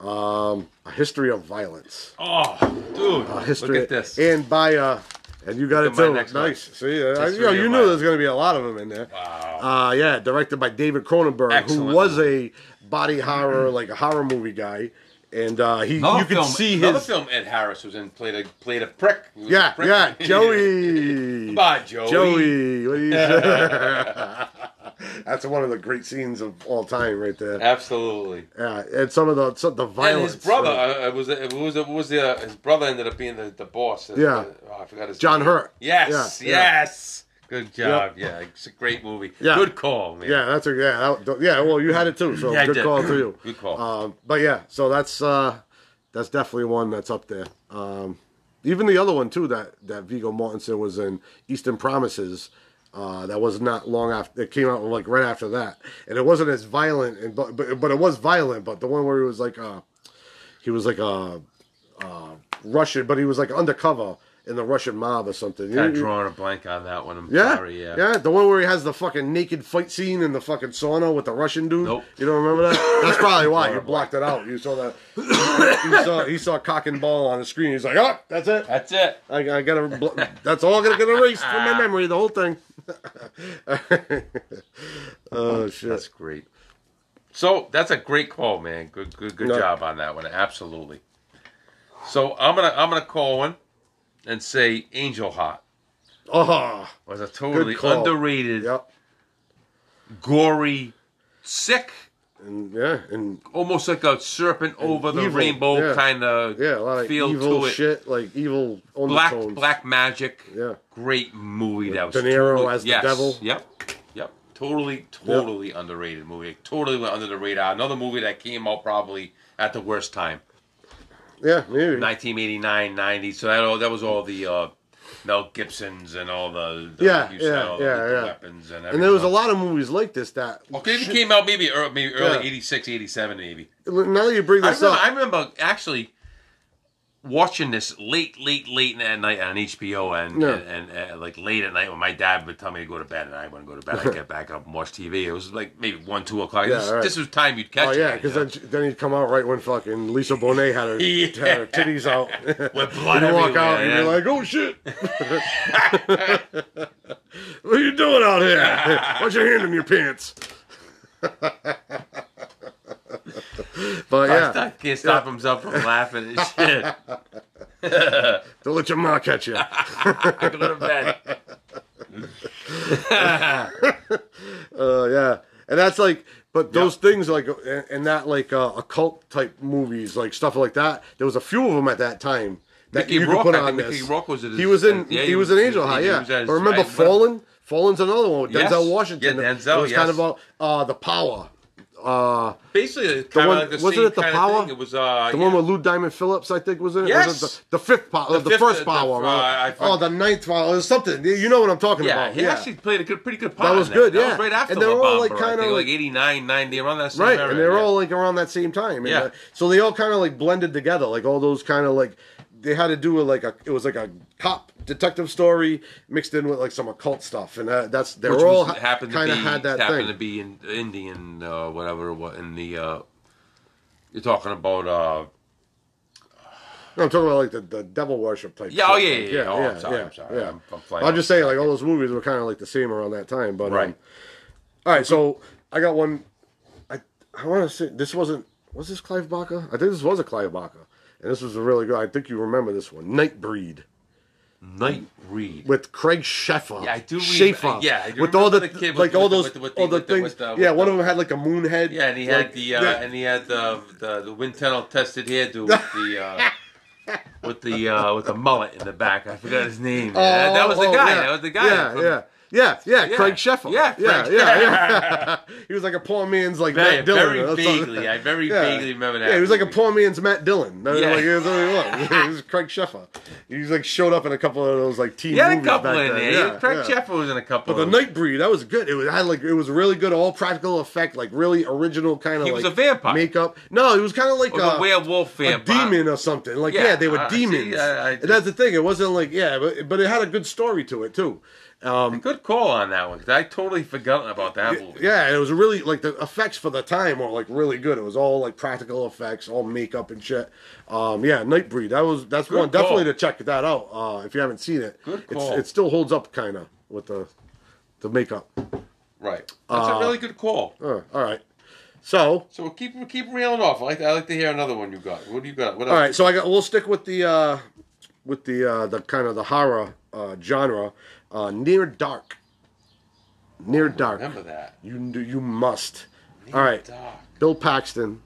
Um, a history of violence. Oh, dude, A history, look at this. and by uh, and you got it too. one. Nice. See, uh, I, you, know, you knew there's going to be a lot of them in there. Wow. Uh, yeah, directed by David Cronenberg, Excellent who was a body horror, like a horror movie guy, and uh, he Another you could film, see another his film Ed Harris was in played a played a prick. Was a yeah prick. yeah (laughs) Joey (laughs) Come on, Joey. Joey. What do you say? (laughs) That's one of the great scenes of all time, right there. Absolutely. Yeah, and some of the some, the violence. And his brother uh, uh, was it was it was the uh, his brother ended up being the, the boss. Yeah. oh, I forgot his John name. Hurt. Yes, Yeah, yeah. Good job. Yeah, it's a great movie. Yeah. Good call, man. yeah, that's a yeah that, yeah. Well, you had it too, so Yeah, good call to you. (clears throat) Good call. Um, but yeah, so that's uh, that's definitely one that's up there. Um, even the other one too that that Viggo Mortensen was in Eastern Promises. Uh, that was not long after it came out, like right after that, and it wasn't as violent, and but but, but it was violent. But the one where he was like, uh, he was like a uh, Russian, but he was like undercover in the Russian mob or something. Kind of You- you- drawing a blank on that one. I'm yeah, sorry. Yeah. yeah, the one where he has the fucking naked fight scene in the fucking sauna with the Russian dude. Nope. You don't remember that? (coughs) That's probably why you blocked it out. You saw that. (coughs) he saw he saw cock and ball on the screen. He's like, oh, that's it. That's it. I, I gotta. bl- That's all gonna get erased from my (laughs) memory. The whole thing. (laughs) oh shit. That's great. So that's a great call, man. Good, good, good No. job on that one. Absolutely. So I'm gonna I'm gonna call one and say Angel Heart. Oh, uh-huh. was a totally underrated, yep. gory, sick, And yeah, and almost like a serpent over the evil, rainbow yeah. kind of yeah, a lot of feel evil to it. shit, like evil Black black magic. Yeah. Great movie that was De Niro totally- as the yes, devil. Yep. Yep. Totally, totally underrated movie. Totally went under the radar. Another movie that came out probably at the worst time. Yeah, maybe. 1989, 90. So that all that was all the uh, Mel Gibsons and all the, the Yeah, said, yeah, the yeah, weapons and everything. And there was a lot of movies like this that. Okay, it came out maybe early, maybe early Yeah. 86, 87 maybe. Now that you bring I this remember, up, I remember actually watching this late, late, late at night on HBO and, Yeah. and, and, uh, like late at night when my dad would tell me to go to bed and I wouldn't go to bed. I'd (laughs) get back up and watch TV. It was like maybe one, two o'clock. Yeah, this, right. this was time you'd catch oh yeah, because then, then he'd come out right when fucking Lisa Bonet had her, (laughs) Yeah. had her titties out. (laughs) With blood You'd walk out and be like, "Oh shit, what are you doing out here? What's your hand in your pants?" (laughs) but I yeah, can't stop himself from laughing and shit. (laughs) don't let your mom catch you. (laughs) I go to bed. Uh, yeah, and that's like, but those things like, and, and that like uh, occult type movies, like stuff like that. There was a few of them at that time that Mickey you Rourke, could put I on this. Was at he was in. yeah, he, he was was- in Angel he- High. he Yeah, at his- but remember I- Fallen? Fallen's another one with Yes. Denzel Washington. Yeah, Denzel, It was yes. kind of about uh, the power. Uh, Basically, kind one- like the same it the Power? Of thing. It was uh, the yeah. one with Lou Diamond Phillips, I think, was in it. Yes. Was it the, the fifth power, the, The fifth- first the- power. uh, uh, oh, the ninth power, or something. You know what I'm talking Yeah, about? he yeah. actually played a good, pretty good part. That was good, That yeah. was right after And they were La all, like, kinda like- like 89, 90, around that same Right, era, and they're yeah. all like around that same time. And, Yeah. uh, so they all kind of like blended together, like all those kind of like they had to do with like a it was like a cop detective story mixed in with like some occult stuff, and that, that's they Which were all was, happened to kind be of had that happened thing. to be in Indian, uh, whatever. What in the uh, you're talking about? Uh, No, I'm talking about like the, the devil worship type. Yeah, oh, shit. yeah, yeah, yeah. Oh, I'm sorry, I'm sorry. Yeah. I'm- I'm I'm just saying, like all those movies were kind of like the same around that time, but um, Right. All right, so I got one. I I want to say this wasn't was this Clive Barker? I think this was a Clive Barker, and this was a really good. I think you remember this one, Nightbreed Night Read. with Craig Sheffer. Yeah, I do re- Schaefer. yeah, I do with all the, the kid like with- all those with the- with the- all the the- things. with the- yeah, one of them had like a moon head. Yeah, and he like, had the uh, yeah. and he had the the, the wind tunnel tested hairdo with the (laughs) uh, with the uh, with the mullet in the back. I forgot his name. Yeah, that was the Oh, guy. yeah. That was the guy. Yeah, from- yeah. Yeah, yeah, Yeah. Craig Sheffer. Yeah, yeah, yeah, yeah. (laughs) he was like a poor man's like Very, Matt Dillon. very vaguely. I very Yeah. vaguely remember that. Yeah, he was like a movie. poor man's Matt Dillon. Was Yeah. like, he was, (laughs) he was Craig Sheffer. He was like showed up in a couple of those like teen He had a couple back in there. Yeah, Craig yeah. Sheffer was in a couple. But the Nightbreed, that was good. It was had like it was really good, all practical effect, like really original kind of. He like, was a vampire. makeup. No, he was kind of like a, the werewolf a vampire. demon or something. Like Yeah, they were uh, see, demons. I- I and that's the thing. It wasn't like yeah, but, but it had a good story to it too. Um, Good call on that one. I totally forgot about that movie. yeah, it was really like the effects for the time were like really good. It was all like practical effects, all makeup and shit. Um, yeah, Nightbreed. That was that's Good one definitely to check that out uh, if you haven't seen it. Good It's, call. it still holds up kind of with the the makeup. Right. That's a really good call. Uh, all right, so So we'll keep keep reeling off. I like I like to hear another one you got. What do you got? What else? right, so I got we'll stick with the uh, with the uh, the kind of the horror uh, genre. Uh, Near Dark. Near Dark. Remember that. You you must. All right. Dark. Bill Paxton,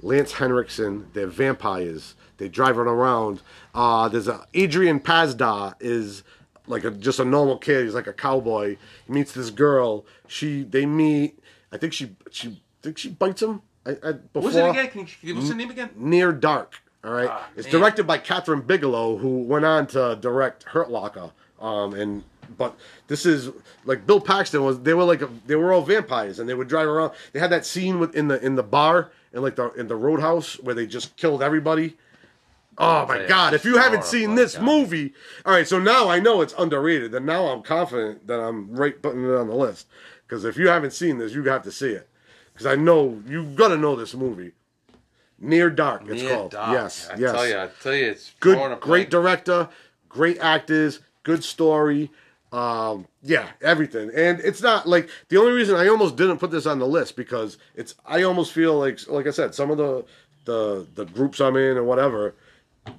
Lance Henriksen, they're vampires. They driving around. Uh, there's a Adrian Pasdar is like a just a normal kid. He's like a cowboy. He meets this girl. She they meet. I think she she I think she bites him. I, I, before. What was it again? Can you, what's the name again? Near Dark. All right, Ah, it's man. directed by Kathryn Bigelow, who went on to direct Hurt Locker. Um, and but this is like Bill Paxton was. They were like a, they were all vampires, and they would drive around. They had that scene with in the in the bar and like the in the Roadhouse where they just killed everybody. Oh my God! If you haven't seen this movie, all right. So now I know it's underrated, and now I'm confident that I'm right putting it on the list. Because if you haven't seen this, you have to see it. Because I know you've got to know this movie. Near Dark, it's Near called. Dark. Yes, I yes. tell you, I tell you, it's Good, great director, great actors, good story. Um, yeah, everything. And it's not like the only reason I almost didn't put this on the list because it's. I almost feel like, like I said, some of the the the groups I'm in or whatever,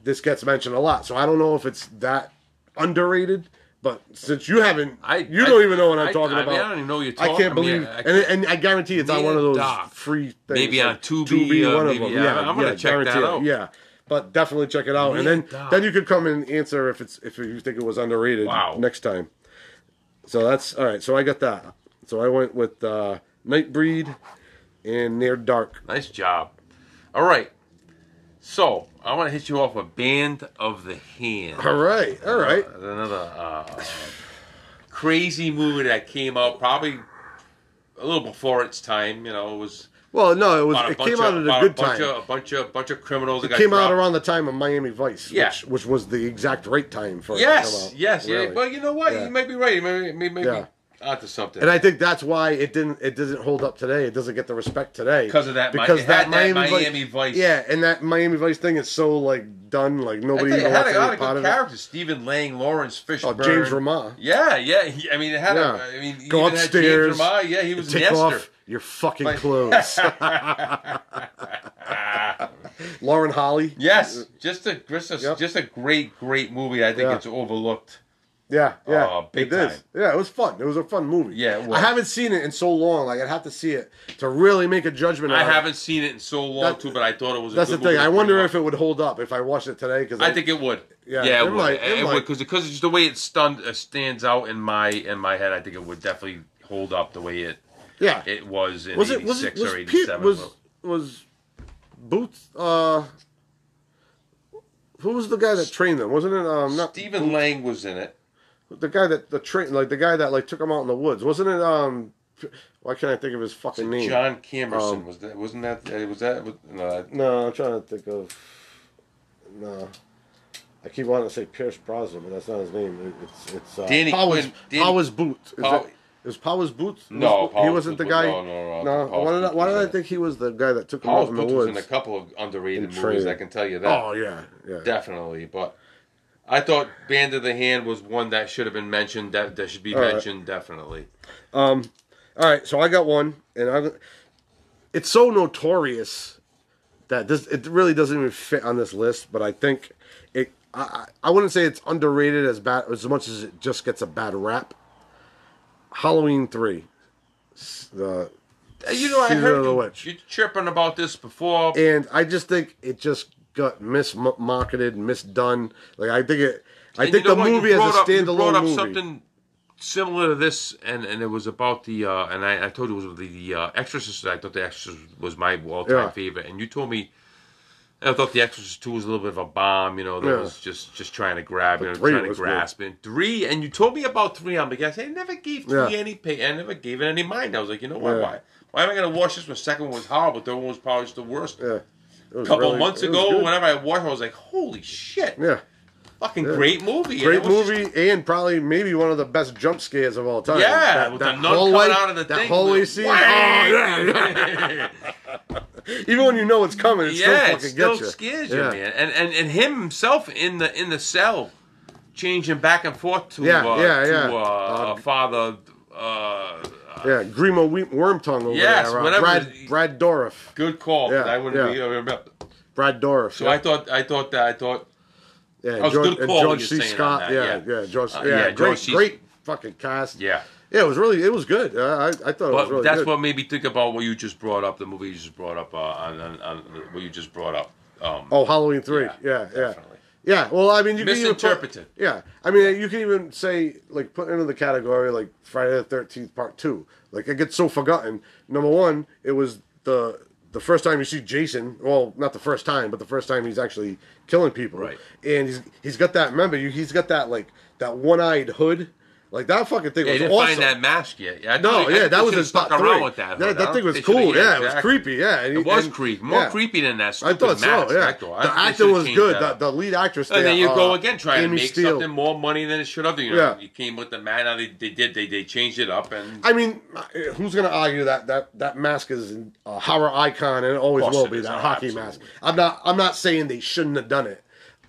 this gets mentioned a lot. So I don't know if it's that underrated. But since you haven't, I- you I- don't even know what I'm I- talking I mean, about. I don't even know what you're I can't I mean, believe, I- and, and I guarantee it's on one of those Dark. free things. Maybe on like Tubi, uh, one of them. yeah, Yeah, I'm gonna yeah, check that guarantee it. out. Yeah, but definitely check it out, and then then you could come and answer if it's if you think it was underrated Wow. next time. So that's all right. So I got that. So I went with uh, Nightbreed and Near Dark. Nice job. All right. So I want to hit you off with Band of the Hand. All right, all right. Uh, another uh, crazy movie that came out probably a little before its time. You know, it was Well, no, it was. about It came of, out at a good bunch time. Of, a bunch of bunch of criminals. It got came out around the time of Miami Vice, Yeah. which, which was the exact right time for it to come Yes, out. yes, yeah. Really. But you know what? Yeah. You might be right. You may, may, may Yeah. be onto something. And I think that's why it didn't. It doesn't hold up today. It doesn't get the respect today because of that Because it that, had that Miami, Miami Vice, Vice. Yeah, and that Miami Vice thing is so like done. Like nobody even had a lot of good characters. Stephen Lang, Laurence oh, Fishburne, Oh, James Remar. Yeah, yeah. He, I mean, it had. Yeah. A, I mean, Go upstairs. James Remar. Yeah, he was Nestor. off your fucking clothes. (laughs) (laughs) Lauren Holly. Yes, just a just a, Yep. just a great great movie. I think Yeah. it's overlooked. Yeah, yeah, Oh, big it is. time. Yeah, it was fun. It was a fun movie. Yeah, it was. I haven't seen it in so long. Like I'd have to see it to really make a judgment. I on it. haven't seen it in so long That- too, but I thought it was. A That's the good thing. movie I wonder if it would hold up if I watched it today. Because I think it would. Yeah, Yeah, it it, would. might, It, it would because because just the way it stunned uh, stands out in my in my head. I think it would definitely hold up the way it yeah. it was in was it was it '86 was or '87. was was Boots? Uh, who was the guy that trained them? Wasn't it um not Stephen Lang was in it. the guy that the train like the guy that like took him out in the woods? Wasn't it um? Why can't I think of his fucking name? John Camerson Um, was that? Wasn't that? uh, Was that? Was, no, No, I'm trying to think of. No, I keep wanting to say Pierce Brosnan, but that's not his name. It's it's uh, Danny Powers, Quinn- Danny- Powers Boothe. Is Pow- it, is Powers Boothe? No, he Powers wasn't the Boots- guy. no, no, no, no. Powers Why did I, why did I think he was the guy that took him Paul out in the Boots was in a couple of underrated In movies. I can tell you that. Oh yeah, yeah. Definitely, but I thought Band of the Hand was one that should have been mentioned. That that should be All right. mentioned definitely. Um, All right, so I got one, and I. It's so notorious that this it really doesn't even fit on this list, but I think it. I I wouldn't say it's underrated as bad as much as it just gets a bad rap. Halloween three, the You know, I Season heard of the you, Witch. you chirping about this before. and I just think it just got mismarketed, misdone. Like I think it. I And think you know the what? You movie as a brought up- you standalone brought up movie. something similar to this, and, and it was about the uh, and I, I told you it was the, the uh, Exorcist. I thought the Exorcist was my all time Yeah. favorite, and you told me. I thought the Exorcist Two was a little bit of a bomb, you know. That Yeah. was just just trying to grab, you know, trying to was good. grasp it. Three, and you told me about three. I'm like, I never gave three Yeah. any pay. I never gave it any mind. I was like, you know what? Yeah. Why? Why am I going to watch this? one? second one was horrible. Third one was probably just the worst. Yeah. A couple really- months ago, whenever I watched, I was like, "Holy shit! Yeah. Fucking great movie! Great was just- movie and probably maybe one of the best jump scares of all time. Yeah, that, with that the nun hallway, out of the that thing. hallway scene. Oh, yeah, yeah. (laughs) Even when you know it's coming, it still yeah, it fucking still gets you. scares you, Yeah. man. And, and and him himself in the in the cell, changing back and forth to Yeah, uh, yeah, to yeah. Uh, Uh, Father. Uh, Yeah, Grimo We- Wormtongue over Yes, there. uh, whatever. Brad, Brad Dourif. good call. Yeah, I wouldn't yeah. be. Remember. Brad Dourif. So yeah. I thought I thought that I thought yeah, that was George, good call George C. Scott. yeah, yeah. yeah, George. Uh, yeah, yeah, great, George C. great fucking cast. yeah. Yeah, it was really, it was good. Uh, I, I thought it But was really good. But that's good. what made me think about what you just brought up, the movie you just brought up, uh, on, on, on what you just brought up. Um, Oh, Halloween three. Yeah, Yeah, yeah, yeah. Well, I mean, you can even put- yeah, I mean, you can even say like put into the category like Friday the Thirteenth Part Two. Like it gets so forgotten. Number one, it was the the first time you see Jason. Well, not the first time, but the first time he's actually killing people. Right. And he's he's got that. Remember, you he's got that like that one eyed hood. Like that fucking thing yeah, was you didn't awesome. find that mask yet. Yeah, No, yeah, that was his stuck top around three. with that. Yeah, that thing was cool. Yeah, it was creepy. Yeah, and It was and- creepy, more yeah. creepy than that. I thought so. Yeah, the acting was good. The, the lead actress. And then there, you go uh, again trying Amy to make Steel. something more money than it should have. You know, Yeah. you came with the man. Now they, they did. They, they changed it up, and I mean, who's going to argue that that that mask is a horror icon and it always will be that Oh, hockey mask? I'm not. I'm not saying they shouldn't have done it,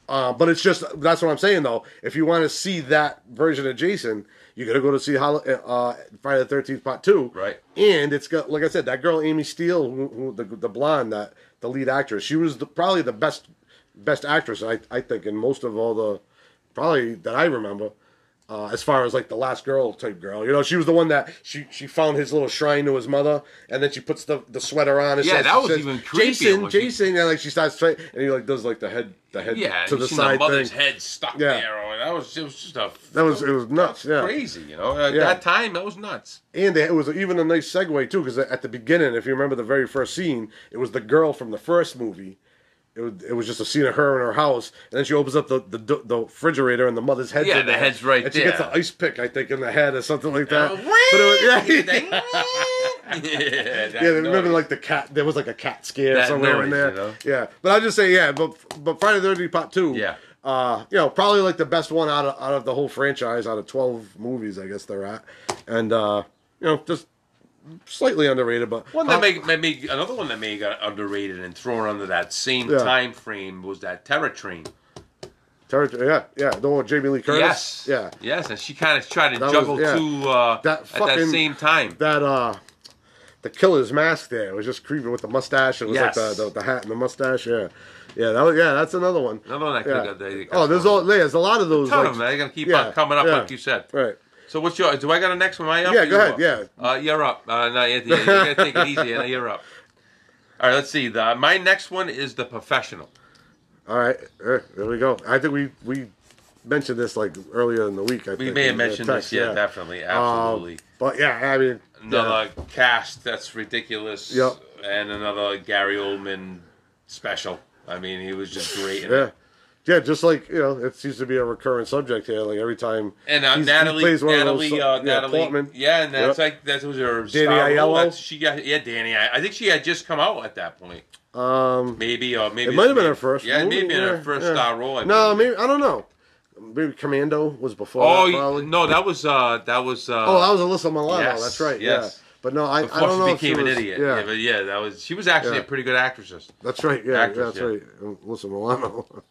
uh, but it's just that's what I'm saying though. If you want to see that version of Jason, you got to go to see Hol- uh, Friday the Thirteenth Part Two, Right. And it's got like I said, that girl Amy Steel, who, who the the blonde, that the lead actress, she was the, probably the best best actress I I think in most of all the probably that I remember. Uh, as far as like the last girl type girl, you know, she was the one that she she found his little shrine to his mother, and then she puts the, the sweater on. And Yeah, says, that was says, even creepier Jason, she- Jason, and like she starts trying, and he like does like the head the head yeah, to the side the mother's thing. head stuck Yeah. there. Or that was it was just a That was it was nuts. Yeah, crazy. You know, at Yeah. that time that was nuts. and it was even a nice segue too, because at the beginning, if you remember the very first scene, it was the girl from the first movie. It was, it was just a scene of her in her house, and then she opens up the, the, the refrigerator, and the mother's head. Yeah, in the there, head's right and she gets an ice pick, I think, in the head or something like that. Uh, but it was, yeah, (laughs) yeah, (laughs) Yeah, remember like the cat. There was like a cat scare That somewhere noise, in there. you know? Yeah, but I just say yeah. But but Friday the Thirteenth Part Two. Yeah. Uh, you know, probably like the best one out of out of the whole franchise, out of twelve movies, I guess they're at, and uh, you know, just slightly underrated, but One that made, made me another one that may got underrated and thrown under that same Yeah. time frame was that Terror Train. Terror- yeah, yeah, the one with Jamie Lee Curtis. Yes, yeah, yes, and she kind of tried to That was- juggle yeah. two uh, That at that same time. that uh, the killer's mask there was just creepy with the mustache. It was Yes. like the, the the hat and the mustache. Yeah, yeah, that was yeah. That's another one. Another one that Yeah. could have they Oh, there's all there's a lot of those. A ton like, of them. They're gonna keep yeah, on coming up, yeah. like you said. Right. So what's your? Do I got a next one? Am I up? Yeah, go ahead, up? yeah. Uh, you're up. Uh, no, you, you gotta take it easy. You're up. All right, let's see. The, my next one is the professional. All right, there we go. I think we we mentioned this like earlier in the week. I We think, may have mentioned text, this. Yeah, definitely, Um, absolutely. but yeah, I mean, another cast that's ridiculous. Yep. And another Gary Oldman special. I mean, he was just great. yeah, it. Yeah, just like you know, it seems to be a recurrent subject here. Like every time, And uh, Natalie, plays one of Natalie, those, uh, yeah, Natalie, Portman. yeah, and that's Yep. like that was her Danny. Aiello? She got yeah, Danny. I, I think she had just come out at that point. Um, Maybe or maybe it might have been her first. Yeah, maybe in her first yeah. star role. I No, maybe I don't know. Maybe Commando was before. Oh that, no, that was uh that was uh Oh, that was Alyssa Milano. yes, that's right. yes. Yeah, but no, I, I don't know she if she became an was, idiot. Yeah, Yeah. but yeah, that was she was actually a pretty good actress. that's right. Yeah, Actress, that's right. Alyssa Milano. (laughs)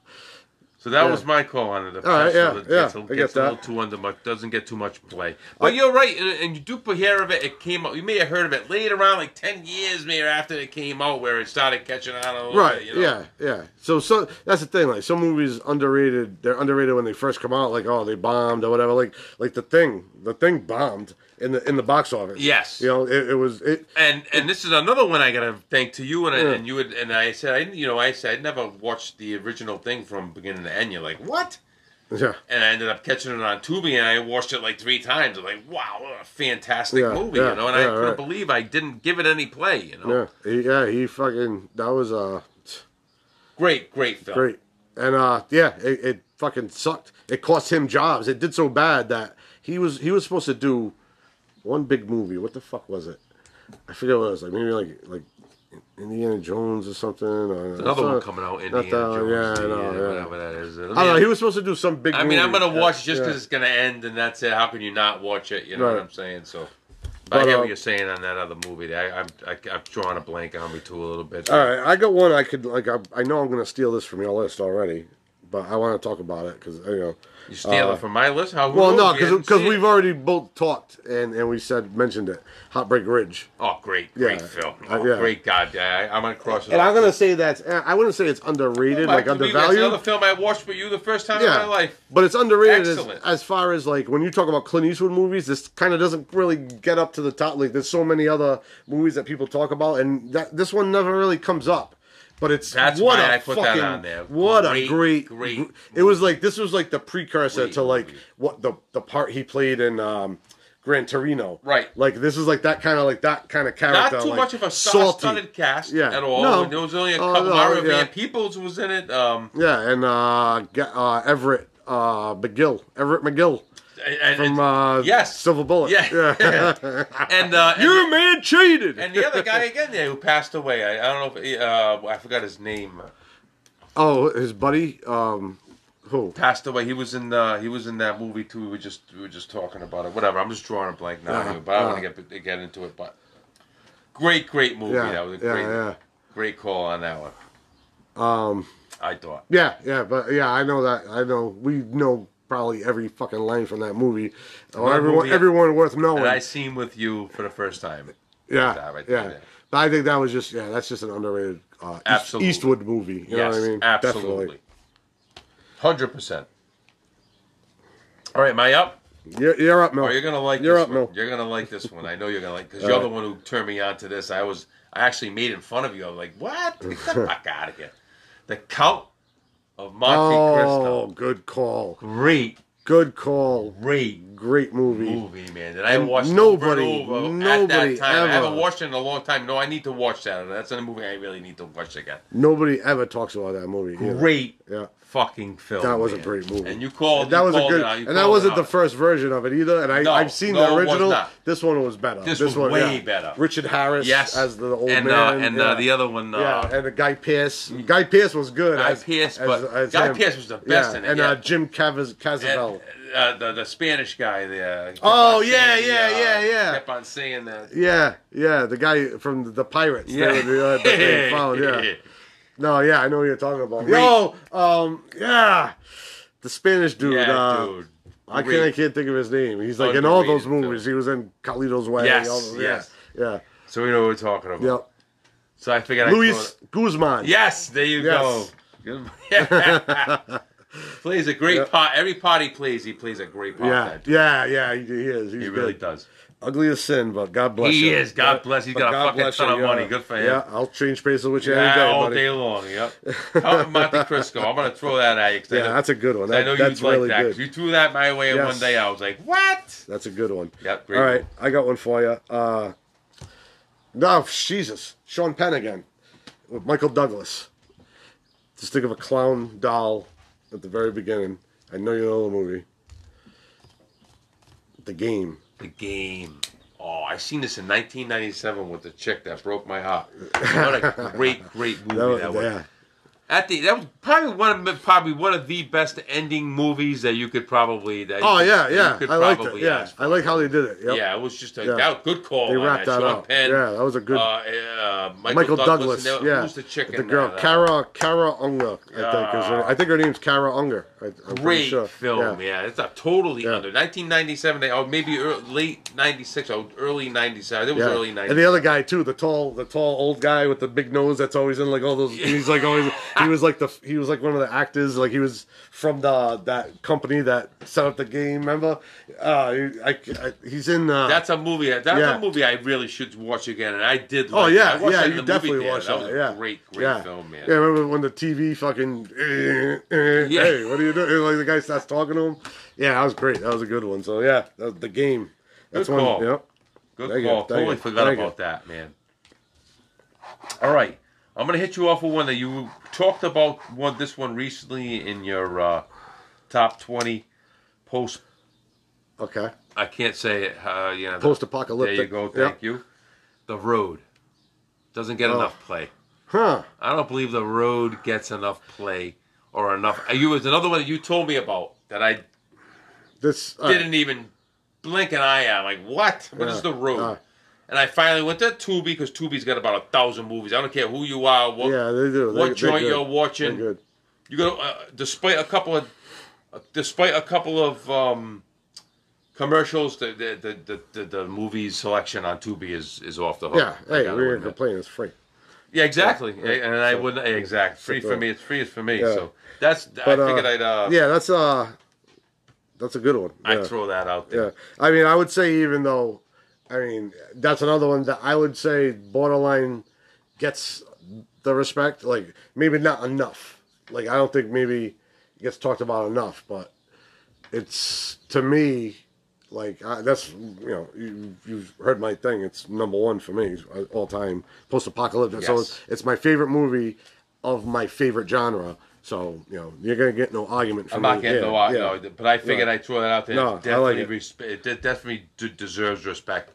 So that Yeah. was my call on it. The All right, yeah, yeah, gets, a- I get gets a little too under much, doesn't get too much play. But you're right, and, and you do hear of it. It came out. You may have heard of it later on, like ten years maybe after it came out, where it started catching on a little Right. bit. You know? Yeah. Yeah. So so that's the thing. Like some movies underrated. They're underrated when they first come out. Like oh they bombed or whatever. Like like the thing. The thing bombed in the in the box office. Yes. You know it, it was it. And and this is another one I gotta thank to you and, I, Yeah. and you would and I said I you know I said I'd never watched the original thing from beginning to end. You're like what? Yeah. And I ended up catching it on Tubi and I watched it like three times. I'm like wow, what a fantastic Yeah, movie, yeah, you know. And I couldn't right. believe I didn't give it any play. You know, Yeah. He, yeah. He fucking that was uh great, great film. great. And uh yeah it, it fucking sucked. It cost him jobs. It did so bad that he was he was supposed to do one big movie. What the fuck was it? I forget what it was. Like maybe like like Indiana Jones or something. Or Another one coming out, Indiana that Jones, yeah, I uh, yeah. whatever that is. I, I don't know. He was supposed to do some big. I mean, I'm gonna watch it just Yeah. it's gonna end and that's it. How can you not watch it? You know what I'm saying? So, but, I hear uh, what you're saying on that other movie. I, I'm I, I'm drawing a blank on me too a little bit. All right, I got one. I could like. I, I know I'm gonna steal this from your list already, but I want to talk about it because you know. You steal uh, it from my list? How? Well, no, because we've already both talked and and we said mentioned it. Heartbreak Ridge. Oh, great, great Yeah. film. Uh, Oh, yeah. great God, yeah, I, I'm gonna cross it. And. I'm gonna say that I wouldn't say it's underrated, like me, That's undervalued. another film I watched with you the first time yeah, in my life. but it's underrated as, as far as like when you talk about Clint Eastwood movies. This kind of doesn't really get up to the top. Like there's so many other movies that people talk about, and that this one never really comes up. But it's That's what why I put that fucking on there. what a Great, great great It was like this was like the precursor Great to like movie. what the the part he played in um, Gran Torino. Right. Like this is like that kind of like that kind of character. Not too like, much of a star-studded cast Yeah. at all. No. There was only a Oh, couple. no, Mario yeah. Van was in it. Um, Yeah, and uh, uh, Everett uh, McGill, Everett McGill and, from and- uh, yes, Silver Bullet. Yeah. (laughs) (laughs) and uh, and- you man cheated. And the other guy (laughs) again there who passed away. I, I don't know if he, uh, I forgot his name. oh, his buddy. Um, who? Passed away. He was in uh, he was in that movie too. We were just we were just talking about it. Whatever. I'm just drawing a blank now. Yeah, but I want to get get into it. But great, great movie. Yeah, that was a yeah, great, yeah. great call on that one. Um, I thought. yeah, yeah, but yeah, I know that. I know we know probably every fucking line from that movie, or everyone, movie- everyone worth knowing. I seen with you for the first time. yeah, right yeah. there. But I think that was just yeah, that's just an underrated uh, East- Eastwood movie. You know what I mean? absolutely. Hundred percent. All right, am I up? You're, you're up, Mel. Oh, you're gonna like You're this up, one. Mel. You're gonna like this one. I know you're gonna like because you're right. the one who turned me on to this. I was I actually made in fun of you. I'm like, what? (laughs) Get the fuck out of here. The Count of Monte Oh, Cristo. good call. Great, Good call. great Great movie. movie, man. That I And watched nobody- over and over nobody at that time. I haven't watched it in a long time. No, I need to watch that. That's a movie I really need to watch again. Nobody ever talks about that movie. either. Great Yeah. Fucking film. That was a man. great movie. And you called that you was a good, out. And that wasn't the first version of it either. And I, No, I've seen no, the original. This one was better. This this was one, way yeah. better. Richard Harris, Yes, as the old and man, uh, and yeah. uh, the other one. Uh, yeah, and the Guy Pearce. Guy Pearce was good. Guy as, Pearce, as- but as Guy him. Pearce was the best yeah, in it, And yeah. uh, Jim Cavaz- and, uh, the the Spanish guy there. Oh, yeah, saying, yeah, uh, yeah, yeah. Kept on saying that. yeah, yeah, the guy from the, the Pirates. Yeah. They uh, (laughs) they found, yeah. No, yeah, I know what you're talking about. Great. Yo, um, yeah, the Spanish dude. Yeah, uh, dude. I can't, I can't think of his name. He's like in all those movies. He was in Carlito's Way. Yes, all those- yes. Yeah, So we know what we're talking about. yeah. Yep. So I figured. I'd Luis Guzman. Yes, there you Yes. go. (laughs) plays a great Yep. part. Every part he plays, he plays a great part. Yeah, yeah, yeah. He, he is. He's he really good. does. Ugly as sin, but God bless you. He is. God Yeah. bless. He's But got a God fucking ton you, of yeah. money. Good for him. Yeah, I'll change places with you Yeah, any day, all buddy. day long. Yep. (laughs) Monte Cristo. I'm gonna throw that at you. Yeah, know- that's a good one. 'cause I know that's you'd like really that. 'cause good. You threw that my way Yes. one day. I was like, what? That's a good one. Yep. Great All right, movie. I got one for you. Uh, no, Jesus, Sean Penn again with Michael Douglas. Just think of a clown doll at the very beginning. I know you know the movie. The game. The game. Oh, I seen this in 1997 with the chick that broke my heart. (laughs) What a great, great movie That was. yeah. At the that was probably one of probably one of the best ending movies that you could probably. That Oh could- yeah, that you yeah. I like that. probably Yeah, I like how they did it. Yep. Yeah, it was just a Yeah. that, good call. They wrapped that Sean up. Penn, Yeah, that was a good- Uh, uh, Michael, Michael Douglas. Douglas, and yeah, Who's the chick the girl that? Uh, Kara Kara Unger, I think. Is her, Yeah. I think her name's Kara Unger. I, I'm Great sure. film, yeah. It's a totally Yeah. under 1997, they- or maybe early, late 96 or early 97. It was Yeah. early 97. And the other guy too, the tall, the tall old guy with the big nose that's always in like all those. He's like always. (laughs) He was like the. He was like one of the actors. Like he was from the that company that set up the game. Remember? Uh, I, I, he's in. Uh, That's a movie. That's Yeah. a movie I really should watch again, and I did. Oh Like it. yeah, I yeah, you definitely watched that. that. yeah, great, great yeah. film, man. Yeah, remember when the TV fucking? eh, (laughs) eh, Yeah. Hey, what are you doing? Like the guy starts talking to him. Yeah, that was great. That was a good one. So yeah, the game. That's Good one. call. Yep. Good Thank you, call. thank Totally you, forgot thank you. about that, man. All right, I'm gonna hit you off with one that you talked about. One this one recently in your uh, top 20 post. Okay. I can't say it. Uh, you know, Post-apocalyptic. There you go. Yep. Thank you. The Road doesn't get Oh. enough play. Huh. I don't believe the road gets enough play or enough. You was another one that you told me about that I This uh, didn't even blink an eye at. I'm like, what? What is the road? Uh. and I finally went to Tubi because Tubi's got about a thousand movies. I don't care who you are, what, Yeah, they do. They, what joint you're watching. They're good. You go, uh, despite a couple of, uh, despite a couple of um, commercials, the the, the the the movie selection on Tubi is is off the hook. Yeah. Hey, we're gonna complain. It's free. Yeah, exactly. Yeah, and I so- wouldn't. Exact. Free for me. It's free is for me. Yeah. So that's. I But, uh, figured I'd. Uh, Yeah, that's uh, that's a good one. I'd throw that out there. Yeah, I mean, I would say even though, I mean, that's another one that I would say borderline gets the respect. Like maybe not enough. Like I don't think maybe it gets talked about enough, but it's to me. Like I, that's you know you, you've heard my thing. It's number one for me all time post apocalyptic. So it's, it's my favorite movie of my favorite genre. So you know you're gonna get no argument from I'm not getting yeah, no, yeah. no, but I figured I'd throw that out there. No, I definitely, like it. respe- it definitely d- deserves respect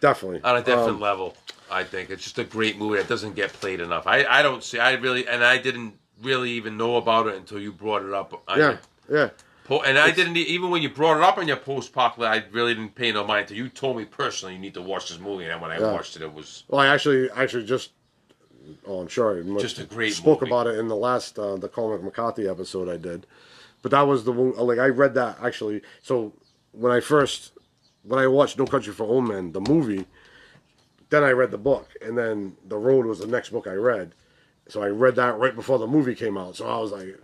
definitely on a different Um, level. I think it's just a great movie that doesn't get played enough. I, I don't see. I really and I didn't really even know about it until you brought it up. Yeah, your yeah. po- and I didn't even when you brought it up on your post apocalypse. I really didn't pay no mind until you told me personally you need to watch this movie. And when I Yeah. watched it, it was Well, I actually, actually just, oh, I'm sure I Just a great spoke movie. about it in the last uh, the Cormac McCarthy episode I did, but that was the one. Like I read that actually. So when I first, when I watched No Country for Old Men, the movie, then I read the book, and then The Road was the next book I read. So I read that right before the movie came out. So I was like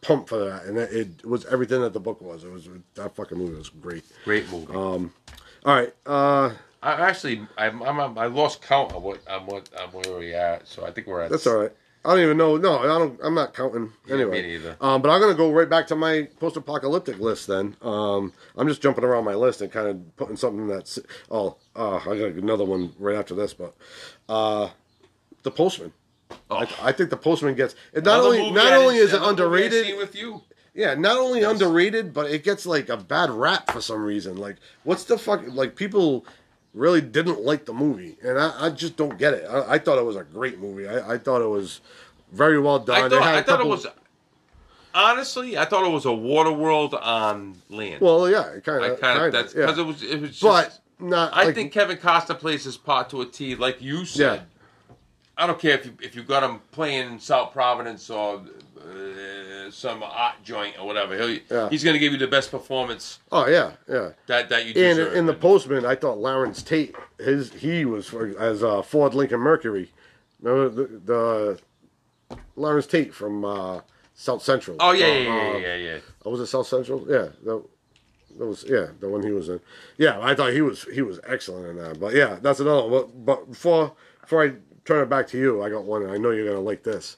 pumped for that, and it, was everything that the book was. It was that fucking movie was great. great movie. Um, All right, uh, I actually I'm, I'm I lost count of what I'm what I'm where we are at. So I think we're at. That's all right. I don't even know. No, I don't. I'm not counting Yeah, anyway. me neither. Um, but I'm gonna go right back to my post-apocalyptic list. Then um, I'm just jumping around my list and kind of putting something that's. Oh, uh, I got another one right after this, but uh, the Postman. Oh. I, I think the Postman gets. It not Another only not only is it another movie I underrated. with you. Yeah, not only Yes. underrated, but it gets like a bad rap for some reason. Like, what's the fuck? Like, people really didn't like the movie, and I, I just don't get it. I, I thought it was a great movie. I, I thought it was very well done. I thought, had a I thought it was honestly. I thought it was a water world on land. Well, yeah, kind I of. kind of that's yeah. because it was. It was. Just, but not. I like, think Kevin Costner plays his part to a T, like you said. I don't care if you if you got him playing in South Providence or uh, some art joint or whatever. He'll, Yeah. He's going to give you the best performance Oh yeah, yeah. that that you And in the Postman, I thought Larenz Tate, his he was for, as uh, Ford Lincoln Mercury. Remember the, the Larenz Tate from uh, South Central. oh yeah, Uh, yeah, yeah, yeah, yeah. Oh, was it South Central? Yeah, that, that was yeah the one he was in. Yeah, I thought he was he was excellent in that. But yeah, that's another. one. But, but before before I turn it back to you, I got one. and I know you're gonna like this.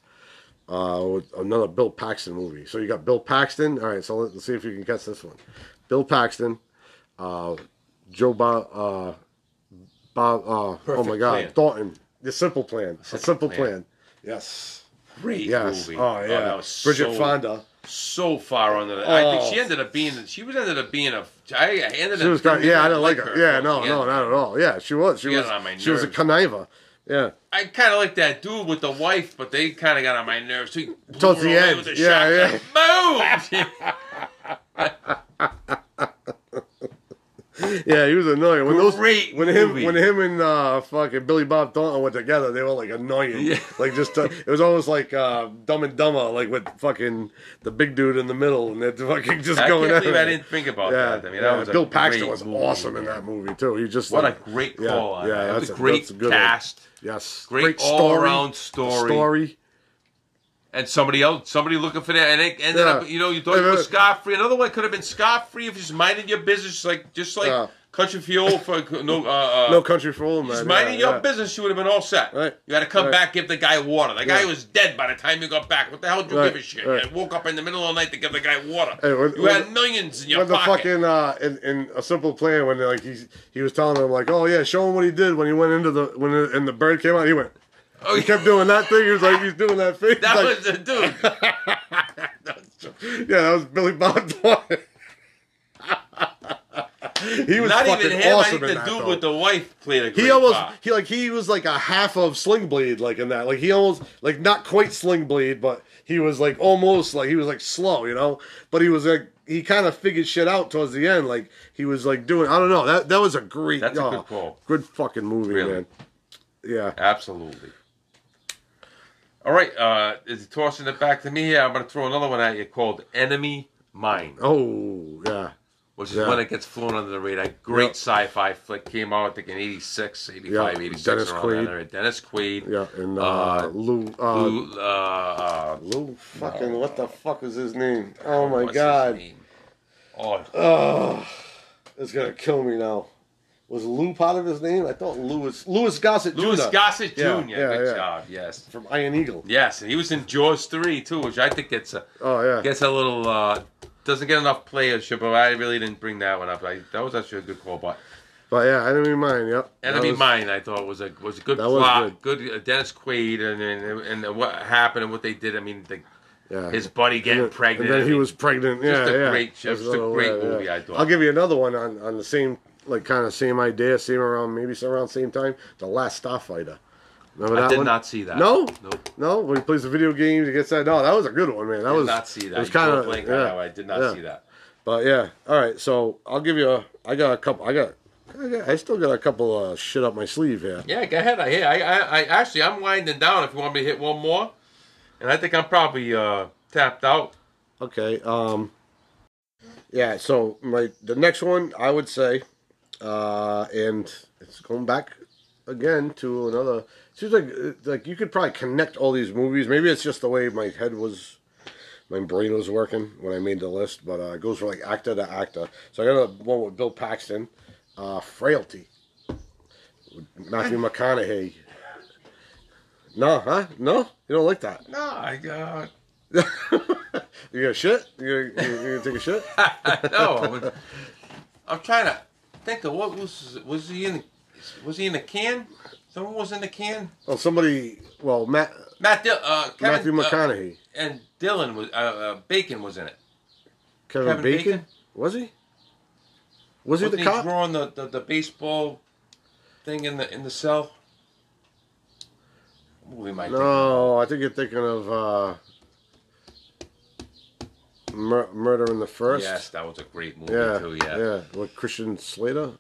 Uh, another Bill Paxton movie. So you got Bill Paxton. All right, so let's see if you can catch this one. Bill Paxton, uh, Joe Bob, uh, Bob. Uh, oh my God, Plan. Thornton. The Simple Plan. A Simple Plan. Plan. Yes. Great Yes. movie. Oh yeah. was Bridget so, Fonda. so far under the. I think Oh. she ended up being. She was ended up being a. I, ended She up. was yeah, I didn't like her. Yeah, no, no, not at all. Yeah, she was. She She was. on my She was a conniver. Yeah. I kind of like that dude with the wife, but they kind of got on my nerves. So Towards the end, with a yeah, shotgun. Boom! (laughs) (laughs) Yeah, he was annoying. When those Great when him when him and uh fucking Billy Bob Thornton went together, they were like annoying. Yeah. (laughs) Like just uh, it was almost like uh Dumb and Dumber, like with fucking the big dude in the middle, and they're fucking just I going can't at believe it. I didn't think about Yeah, that. I mean, yeah. that was Bill Paxton was movie. awesome in that movie too. He just What like, a great yeah, call on yeah, that. That that's a great that's a good one. Yes, Great, story, all-around story. story. And somebody else, somebody looking for that, and it ended Yeah. up, you know, you thought were yeah. scot free. Another one could have been scot free if you just minded your business, like just like Yeah. Country Fuel for no, uh, uh, No Country for Old Men. Just yeah, minding your yeah. business, you would have been all set. Right. You had to come Right. back, give the guy water. The guy Yeah. was dead by the time you got back. What the hell did you Right. give a shit? Right. You woke up in the middle of the night to give the guy water. Hey, when- you when had millions in your when the pocket. fucking uh, in, in a simple plan when like he he was telling him like, oh yeah, show him what he did when he went into the when the, and the bird came out. He went. oh, He kept doing that thing. He was like, he's doing that (laughs) face. that like, was the dude. (laughs) yeah, that was Billy Bob Thornton. He was Not fucking even him. awesome I in think the that, dude though. with the wife played a great he almost part. he like he was like a half of Sling Blade like in that like he almost like not quite Sling Blade but he was like almost like he was like slow you know but he was like he kind of figured shit out towards the end like he was like doing I don't know that that was a great That's a oh, good call. good fucking movie Really. man yeah Absolutely. All right, uh, is he tossing it back to me here? I'm going to throw another one at you called Enemy Mine, oh yeah which is Yeah. when it gets flown under the radar. Great sci-fi flick came out, I think, in 86, 85, Yeah, 86, Dennis around Quaid. that. Dennis Quaid. yeah and uh, Uh, Lou uh, Lou, Lou, uh, uh, fucking what the fuck is his name oh my what's his god name? Oh, oh it's gonna kill me now was Lou part of his name I thought Louis Louis Gossett Louis Jr. Gossett Jr. Yeah, yeah, Good yeah. job, yes. from Iron Eagle Yes, and he was in Jaws 3, too, which I think gets a, oh yeah gets a little, uh, doesn't get enough playership, but I really didn't bring that one up. I, that was actually a good call, but But yeah, Enemy Mine. Yep. Enemy was- Mine, I thought was a was a good plot, good, uh, Dennis Quaid, and, and and what happened and what they did. I mean, the, Yeah. his buddy getting and then, pregnant. And then he was pregnant. just yeah, a yeah. great- just a great movie, yeah. I thought. I'll give you another one on on the same like kind of same idea, same around maybe some around same time. The Last Starfighter. Remember I that did one? not see that. No? nope. No, when he plays the video games, he gets that. No, that was a good one, man. That I did was not see that. It was kind of Blake yeah, on that one. I did not yeah. see that. But yeah, all right. So I'll give you a. I got a couple. I got. I, got, I still got a couple of shit up my sleeve here. Yeah, go ahead. I, I, I, I actually I'm winding down. If you want me to hit one more, and I think I'm probably uh, tapped out. Okay. Um. Yeah. So my the next one I would say, uh, and it's going back again to another. Seems like like you could probably connect all these movies. Maybe it's just the way my head was, my brain was working when I made the list. But uh, it goes from like actor to actor. So I got a one with Bill Paxton, uh, Frailty, Matthew McConaughey. No, huh? No, you don't like that. No, I got. (laughs) you got shit? You gonna, you gonna take a shit? (laughs) no. I was, I'm trying to think of what was was he in? Was he in the can? Someone was in the can. Oh, somebody. Well, Matt Matt, Dil- uh, Kevin, Matthew uh, McConaughey, and Dylan was uh, uh, Bacon was in it. Kevin, Kevin Bacon? Bacon? was he? Was he the he cop? drawing the, the, the baseball thing in the in the cell? We might. No, I think you're thinking of uh, Mur- Murder in the First. Yes, that was a great movie Yeah, too. Yeah. yeah. With Christian Slater,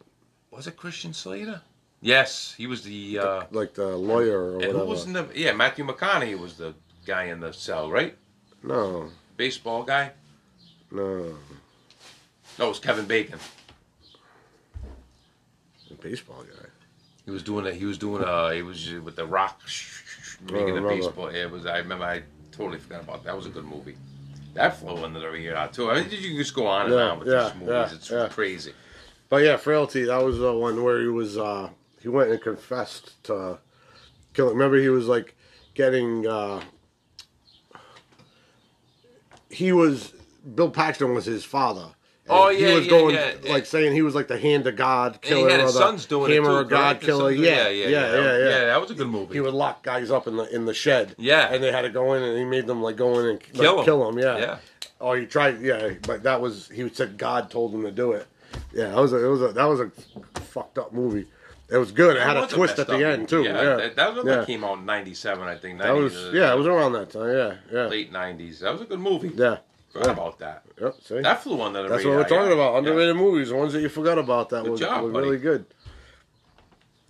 Was it Christian Slater? Yes, he was the. Uh, like the lawyer or and whatever. who was in the? Yeah, Matthew McConaughey was the guy in the cell, right? No, Baseball guy. no, No, it was Kevin Bacon. the baseball guy. He was doing a. He was doing a. He was with the Rock making the baseball. It was. I remember. I totally forgot about that. That was a good movie. That flew under the radar too. I mean, you can just go on and Yeah, on with yeah, these movies. yeah, it's yeah. crazy. But yeah, Frailty. That was the one where he was. uh He went and confessed to killing. Remember, he was like getting. uh He was. Bill Paxton was his father. Oh, he yeah, was yeah, going yeah, yeah. like saying he was like the hand of God And he killer. had his sons doing hammer it too. of God? Killer. Yeah, yeah, yeah, yeah, yeah. That was a good movie. He would lock guys up in the in the shed. Yeah. and they had to go in, and he made them like go in and like, Kill 'em. Kill him. Yeah. Yeah. Oh, he tried. Yeah, but that was he said God told him to do it. Yeah, that was a, it was a that was a fucked up movie. It was good. It That had a twist at the end movie. too. Yeah, Yeah, That, that was yeah. that came out in '97, I think. 90s, That was uh, yeah, it was around that time. Yeah, yeah, late '90s. That was a good movie. yeah. Forgot about that. Yep. See, That's the one That flew under the that's radar. what we're talking yeah. about. Yeah. Underrated movies, the ones that you forgot about. That Good was, job, was really good.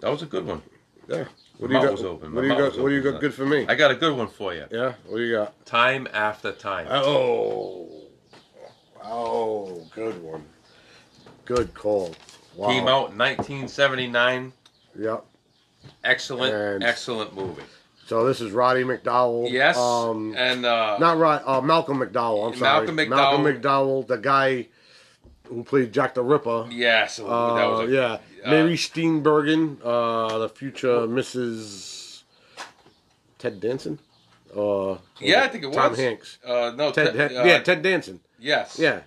That was a good one. Yeah. What do you got? was open. What do you got? What do you got? Good for me. I got a good one for you. Yeah. What do you got? Time after time. Oh. Oh, good one. Good call. Wow. Came out in 1979. Yep. Excellent, And- excellent movie. So this is Roddy McDowall. Yes, Um, and uh, not Rod. Uh, Malcolm McDowell. I'm sorry. Malcolm Malcolm McDowell. McDowell, the guy who played Jack the Ripper. yes, that Uh, was a, yeah. uh, Mary Steenburgen, uh, the future Mrs. Ted Danson. Uh, Yeah, I think it was Tom. Hanks. Uh, no, Ted, Ted, yeah, Ted Danson. Yes. Yeah,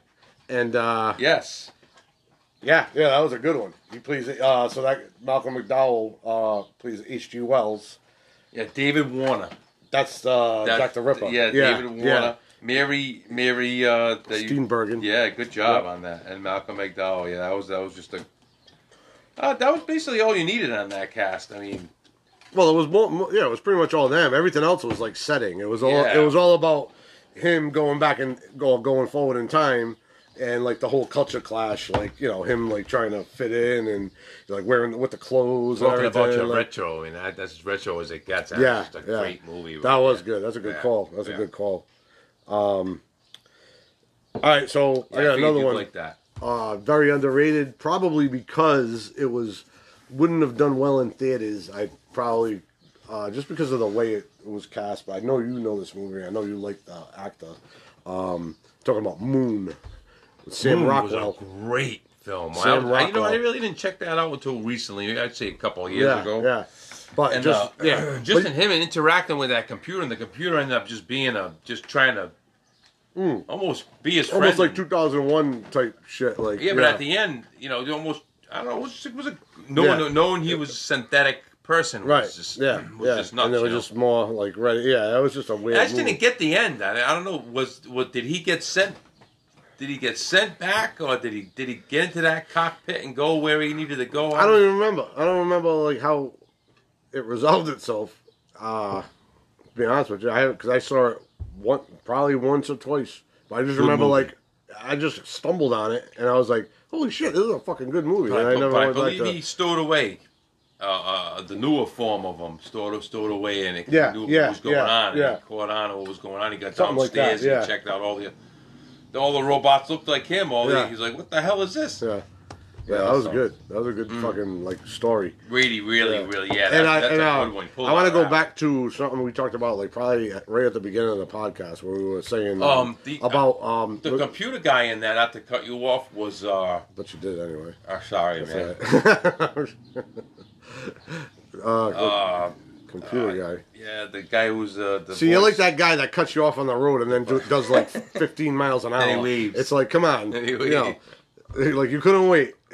and uh, Yes. Yeah, yeah, that was a good one. He plays uh, so that Malcolm McDowell uh, plays H. G. Wells. Yeah, David Warner. That's uh, That- Jack the Ripper. Yeah, David Warner. Yeah. Mary, Mary. Uh, that you- Steenburgen. Yeah, good job Yep. on that. And Malcolm McDowell. Yeah, that was that was just a. Uh, that was basically all you needed on that cast. I mean, Well, it was more, more- yeah, it was pretty much all them. Everything else was like setting. It was all Yeah. it was all about him going back and go going forward in time and like the whole culture clash, like you know him like trying to fit in and like wearing with the clothes. talking about your like- retro, I mean, that, that's as retro as it gets. That's Yeah, just a yeah. great movie. That was good. That's a good Yeah, call. That's yeah. a good call. Um, all right, so I got figured another one. like that. Uh, very underrated, probably because it was wouldn't have done well in theaters. I probably uh, just because of the way it was cast. But I know you know this movie. I know you like the actor. Um, talking about Moon, with Sam Moon Rockwell. was a great film. Sam I, I- you know, I really didn't check that out until recently. I'd say a couple of years yeah, ago. yeah. But And just uh, (clears throat) yeah, just in him and interacting with that computer, and the computer ended up just being a just trying to almost be his friend. Mm. almost like 2001 type shit. Like yeah, but at the end, you know, almost I don't know. It was, it was a knowing Yeah. knowing he was a synthetic person. right, Was just, yeah, was yeah, just nuts. and it was know? just more like right. Yeah, that was just a weird. I just movie. didn't get the end. I, I don't know. Was what did he get sent? Did he get sent back, or did he did he get into that cockpit and go where he needed to go? I don't even remember. I don't remember like how it resolved itself. Uh, to be honest with you, I because I saw it one probably once or twice. But I just Good remember movie. like I just stumbled on it and I was like, "Holy shit, this is a fucking good movie!" But and I, I never I believe to. he stowed away uh, uh, the newer form of them, stowed stowed away, and it Yeah, knew yeah, what was going yeah, on. yeah. And he caught on to what was going on. He got Something like downstairs that, yeah. and checked out all the all the robots looked like him. All Yeah. he's like, "What the hell is this?" Yeah, yeah, that was good. That was a good fucking like story. Really, really, Yeah. really, yeah. That, and I that's and a uh, good one. Pull I want to go back to something we talked about like probably right at the beginning of the podcast where we were saying um, Um, the- about um. The computer guy in that, not to cut you off, was uh, but you did anyway. uh sorry, man. (laughs) uh, Uh, computer guy. yeah, the guy who's uh, the See, you're like that guy that cuts you off on the road and then do, does like (laughs) 15 miles an hour. And he leaves. It's like, come on, (laughs) you know, like you couldn't wait. (laughs)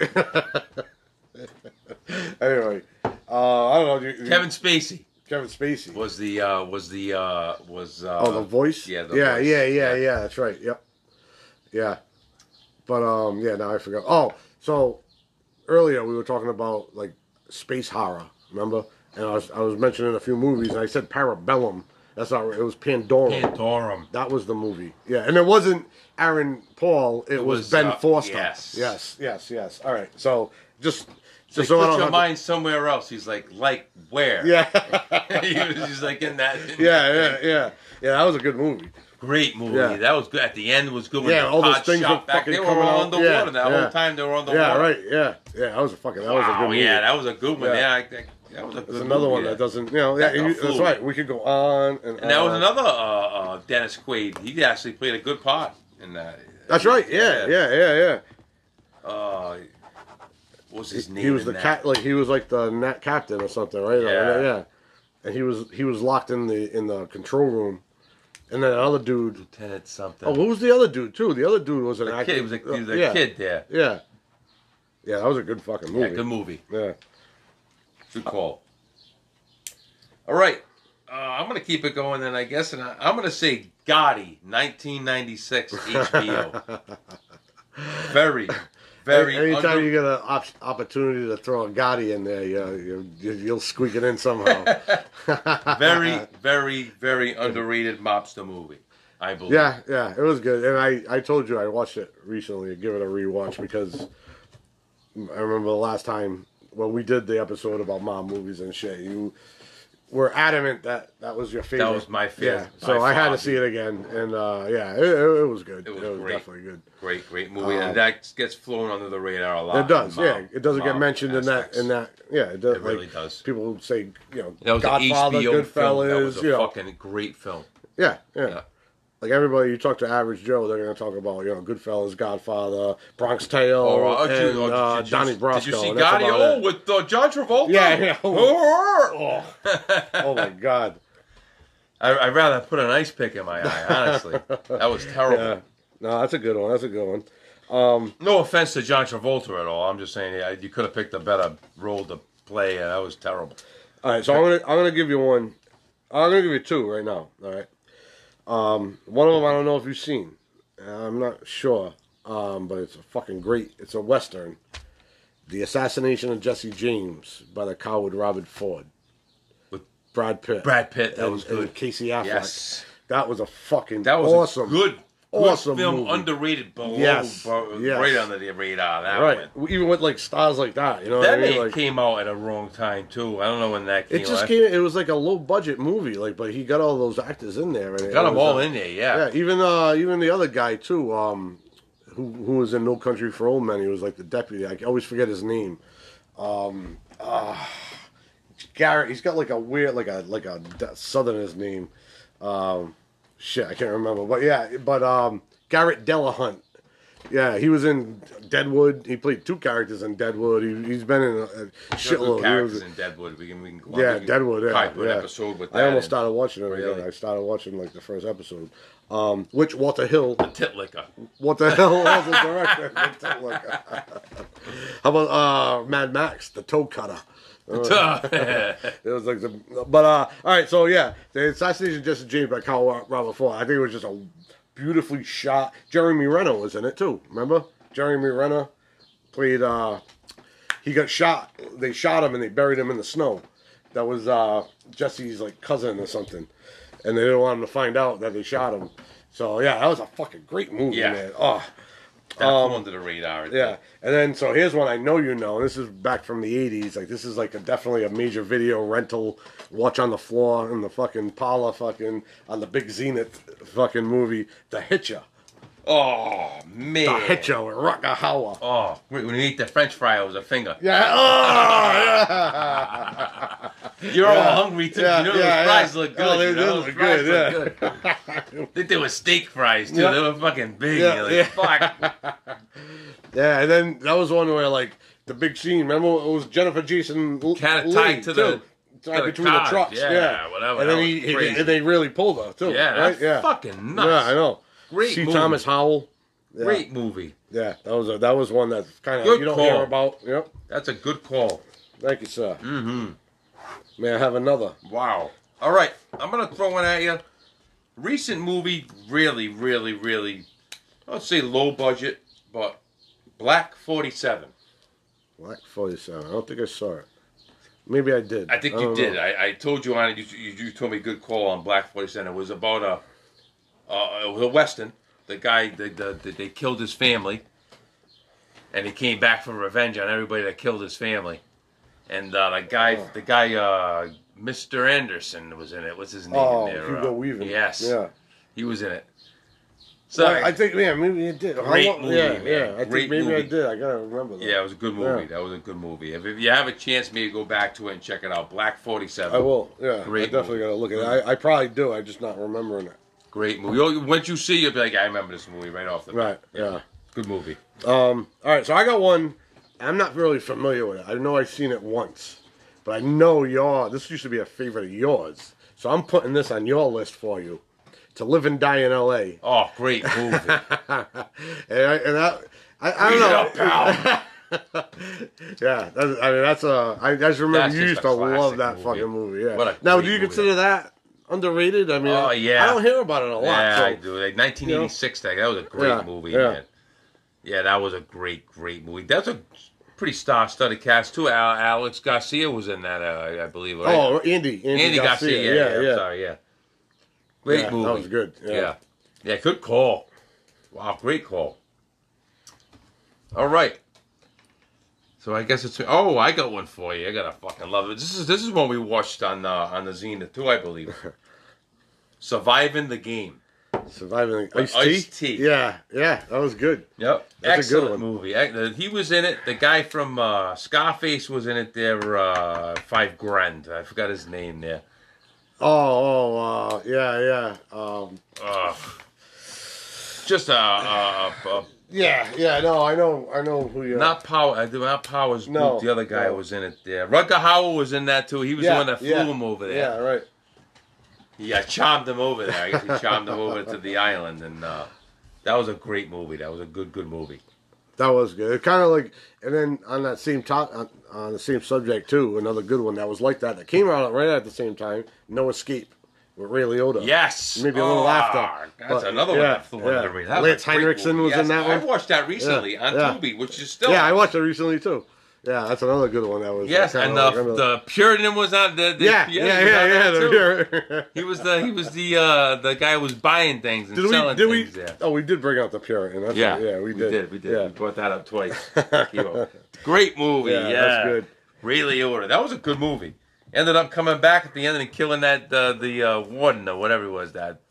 anyway, uh, I don't know. You- Kevin Spacey Kevin Spacey. was the uh, was the uh, was uh, oh, the voice. Yeah, the yeah, voice. yeah, yeah, yeah. That's right. Yep. Yeah, but um, yeah. Now I forgot. Oh, so earlier we were talking about like space horror. Remember? And I was I was mentioning a few movies, and I said Parabellum. That's not right. It was Pandorum. Pandorum. That was the movie. Yeah, and it wasn't Aaron Paul. It, was, was, Ben uh, Foster. yes. yes, yes, yes. All right. So just, Just just so I put don't your have to- mind somewhere else. He's like, like where? Yeah, (laughs) he was just like in that. (laughs) yeah, yeah, yeah, yeah. That was a good movie. Great movie. Yeah. That was good. At the end was good. When Yeah, the all those things shot were back. fucking They were coming all out. underwater. Yeah, that yeah. whole time they were underwater. Yeah, right. Yeah, yeah. That was a fucking. That was a Wow, good movie. yeah, that was a good one. Yeah. Yeah, I, I, that was a good There's another movie, one yeah. that doesn't. You know, yeah, That got you- that's flew. right. We could go on and. And that was on. another uh, uh, Dennis Quaid. He actually played a good part in that. That's right. Yeah, yeah, yeah, yeah. Uh, what was his name? He was in the that? cat, like he was like the nat captain or something, right? Yeah. yeah. And he was he was locked in the in the control room, and then another dude. Lieutenant something. Oh, who was the other dude too? The other dude was an the actor. kid. He was a, he was a yeah. kid there. Yeah, yeah, that was a good fucking Yeah, movie. good movie. Yeah, Good call. All right. Uh, I'm going to keep it going then, I guess. And I, I'm going to say Gotti, 1996 HBO. (laughs) Very, very Anytime under- you get an op- opportunity to throw a Gotti in there, you, you, you'll squeak it in somehow. (laughs) very, (laughs) very, very underrated mobster movie. I believe. yeah, yeah, it was good. And I, I told you I watched it recently. Give it a rewatch because I remember the last time when we did the episode about mom movies and shit. You were adamant that that was your favorite. That was my favorite, Yeah, so I had to see it again, and uh, yeah, it, it, it was good. It was great. definitely good. Great, great movie, Um, and that gets flown under the radar a lot. It does, in yeah. It doesn't get mob mentioned in that. In that, yeah, it does. It really like, does. People say, you know, That was Godfather, HBO Goodfellas, film. That was a you know, fucking great film. yeah, yeah, Yeah. Like everybody, you talk to average Joe, they're gonna talk about, you know, Goodfellas, Godfather, Bronx Tale, Or, uh, and did you- uh, did you- Donnie Brasco. Did you see Gotti? Oh, with uh, John Travolta? Yeah, yeah. (laughs) Oh. (laughs) oh my god, I, I'd rather put an ice pick in my eye, honestly. that was (laughs) terrible. yeah. No, that's a good one. That's a good one. No offense to John Travolta at all. I'm just saying yeah, you could have picked a better role to play, and that was terrible. All right, so I'm gonna I'm gonna give you one. I'm gonna give you two right now. All right. Um, one of them I don't know if you've seen. I'm not sure, um, but it's a fucking great. It's a western. The assassination of Jesse James by the coward Robert Ford. With Brad Pitt. Brad Pitt, that and, was good. Casey Affleck. Yes. That was a fucking That was awesome. good awesome film, movie. underrated below, Yes, bo- yes. right under the radar. That right. one. Even with like stars like that, you know That I mean? Like, came out at a wrong time too. I don't know when that came. it just out. came. It was like a low budget movie, like, but he got all those actors in there, and Got them all uh, in there, yeah. Yeah, even uh, even the other guy too, um, who who was in No Country for Old Men. He was like the deputy. I always forget his name. Um, uh, Garret. He's got like a weird, like a like a Southerner's name. Um, shit, I can't remember. But yeah, but um, Garret Dillahunt. Yeah, he was in Deadwood. He played two characters in Deadwood. He, he's been in a, a shitload. characters was- in Deadwood. We can, we can yeah, we can Deadwood. Yeah, yeah. an episode with that. I almost started watching it Really? again. I started watching like the first episode. Um, which Walter Hill The Tit licker. what the hell was the director? (laughs) How about uh, Mad Max, the toe cutter? It was like the, but uh, all right. So yeah, the assassination of Jesse James by Carl Robert Ford. I think it was just a beautifully shot. Jeremy Renner was in it too. Remember, Jeremy Renner played. uh He got shot. They shot him and they buried him in the snow. That was uh Jesse's like cousin or something, and they didn't want him to find out that they shot him. So yeah, that was a fucking great movie, Yeah. man. Oh. That flew under um, the radar. Yeah, and then so here's one I know you know. This is back from the '80s. Like this is like a, definitely a major video rental. Watch on the floor in the fucking parlor, fucking on the big Zenith fucking movie, The Hitcher. Oh man. The Hitcher with Rutger Hauer. Oh, when you eat the French fry, it was a finger. Yeah. Oh, (laughs) yeah. (laughs) (laughs) You're all hungry too. Yeah, you know yeah, those fries yeah. look good. Oh, they you know? look good, look good. (laughs) I think they were steak fries too. Yeah. They were fucking big. Yeah, like, fuck. (laughs) yeah, and then that was one where like the big scene. Remember, it was Jennifer Jason Kinda Leigh, tied to the- too. The between the trucks. yeah, Yeah, whatever. And then he, he- and they really pulled her too. Yeah, right? that's Yeah, fucking nuts. Yeah, I know. Great C. movie. Thomas Howell. Yeah. Great movie. Yeah, that was a, that was one that kind of you don't call. hear about. Yep. That's a good call. Thank you, sir. Mm-hmm. May I have another? Wow. All right, I'm gonna throw one at you. Recent movie, really, really, really. I'd say low budget, but Black Forty Seven. Black Forty Seven. I don't think I saw it. Maybe I did. I think you don't did. I, I told you on it. You, you, you told me good call on Black Forty Seven. It was about a uh, it was a western. The guy the, the, the, they killed his family, and he came back for revenge on everybody that killed his family. And uh, the guy, Oh. the guy, uh, Mr. Anderson was in it. What's his name? Oh, there? Hugo Uh, Weaving. Yes, Yeah. he was in it. So Well, I think yeah, maybe I did. Great long- movie, yeah, man. yeah. I Great think maybe I did. I gotta remember that. yeah, it was a good movie. Yeah. That was a good movie. If, if you have a chance, maybe go back to it and check it out. Black Forty Seven. I will. Yeah, Great I definitely movie. gotta look at it. I, I probably do. I'm just not remembering it. Great movie. Once you see, it, you'll be like, I remember this movie right off the bat. Right. Yeah. Good movie. Um. All right. So I got one. I'm not really familiar with it. I know I've seen it once, but I know your. This used to be a favorite of yours. So I'm putting this on your list for you. To live and die in L.A. Oh, great movie. (laughs) and I, and that, I, I it don't up, know. pal. (laughs) Yeah, that's, I mean that's a. I, I just remember That's you just used to love that movie. fucking movie. Yeah. Now, do you movie. consider that underrated? I mean, Oh, I- yeah. I don't hear about it a lot. yeah, so- I do. Like 1986, that that was a great Yeah, movie, yeah. man. Yeah, that was a great, great movie. That's a pretty star-studded cast too. Al- Alex Garcia was in that, uh, I believe. Right? Oh, Andy. Andy, Andy Garcia. Yeah, yeah, yeah. I'm sorry, yeah. Great Yeah, movie. That was good. Yeah. Yeah. yeah. good call. Wow, great call. All right. So I guess it's oh, I got one for you. I gotta fucking love it. This is this is one we watched on uh, on the Zenith too, I believe. (laughs) Surviving the game. Surviving With Ice T. Ice-T. Yeah, yeah, that was good. Yep, That's a good excellent one. movie. He was in it. The guy from uh, Scarface was in it. There, uh, Five Grand. I forgot his name there. Oh, oh, uh, yeah, yeah. Um, Uh, just a, a, a, a yeah, yeah. No, I know, I know who you. Are. Not Power. uh, Not Powers. No, the other guy no. was in it. There, Rutger Hauer was in that too. He was the one that flew yeah, him over there. Yeah, right. Yeah, charmed him over there. I guess he charmed him over to the island, and uh, that was a great movie. That was a good, good movie. That was good. Kind of like, and then on that same top, on, on the same subject too, another good one that was like that that came out right at the same time. No Escape with Ray Liotta. Yes, Maybe a little Oh, after, That's but- another one yeah, under yeah. That Lance Henriksen was in that one. I watched that recently Yeah, on yeah. Tubi, which is still. yeah, I watched it recently too. Yeah, that's another good one. That was Yes, kinda and the, the Puritan was on the. the yeah, yeah, yeah, yeah. the. He was the he was the uh, the guy who was buying things and Did we? selling Did we? things. Oh, we did bring out the Puritan. That's Yeah, right. yeah, we did. We did. Yeah, We brought that up twice. (laughs) Great movie. yeah, Yeah, that's good. Ray Liotta. That was a good movie. Ended up coming back at the end and killing that uh, the uh, warden or whatever it was that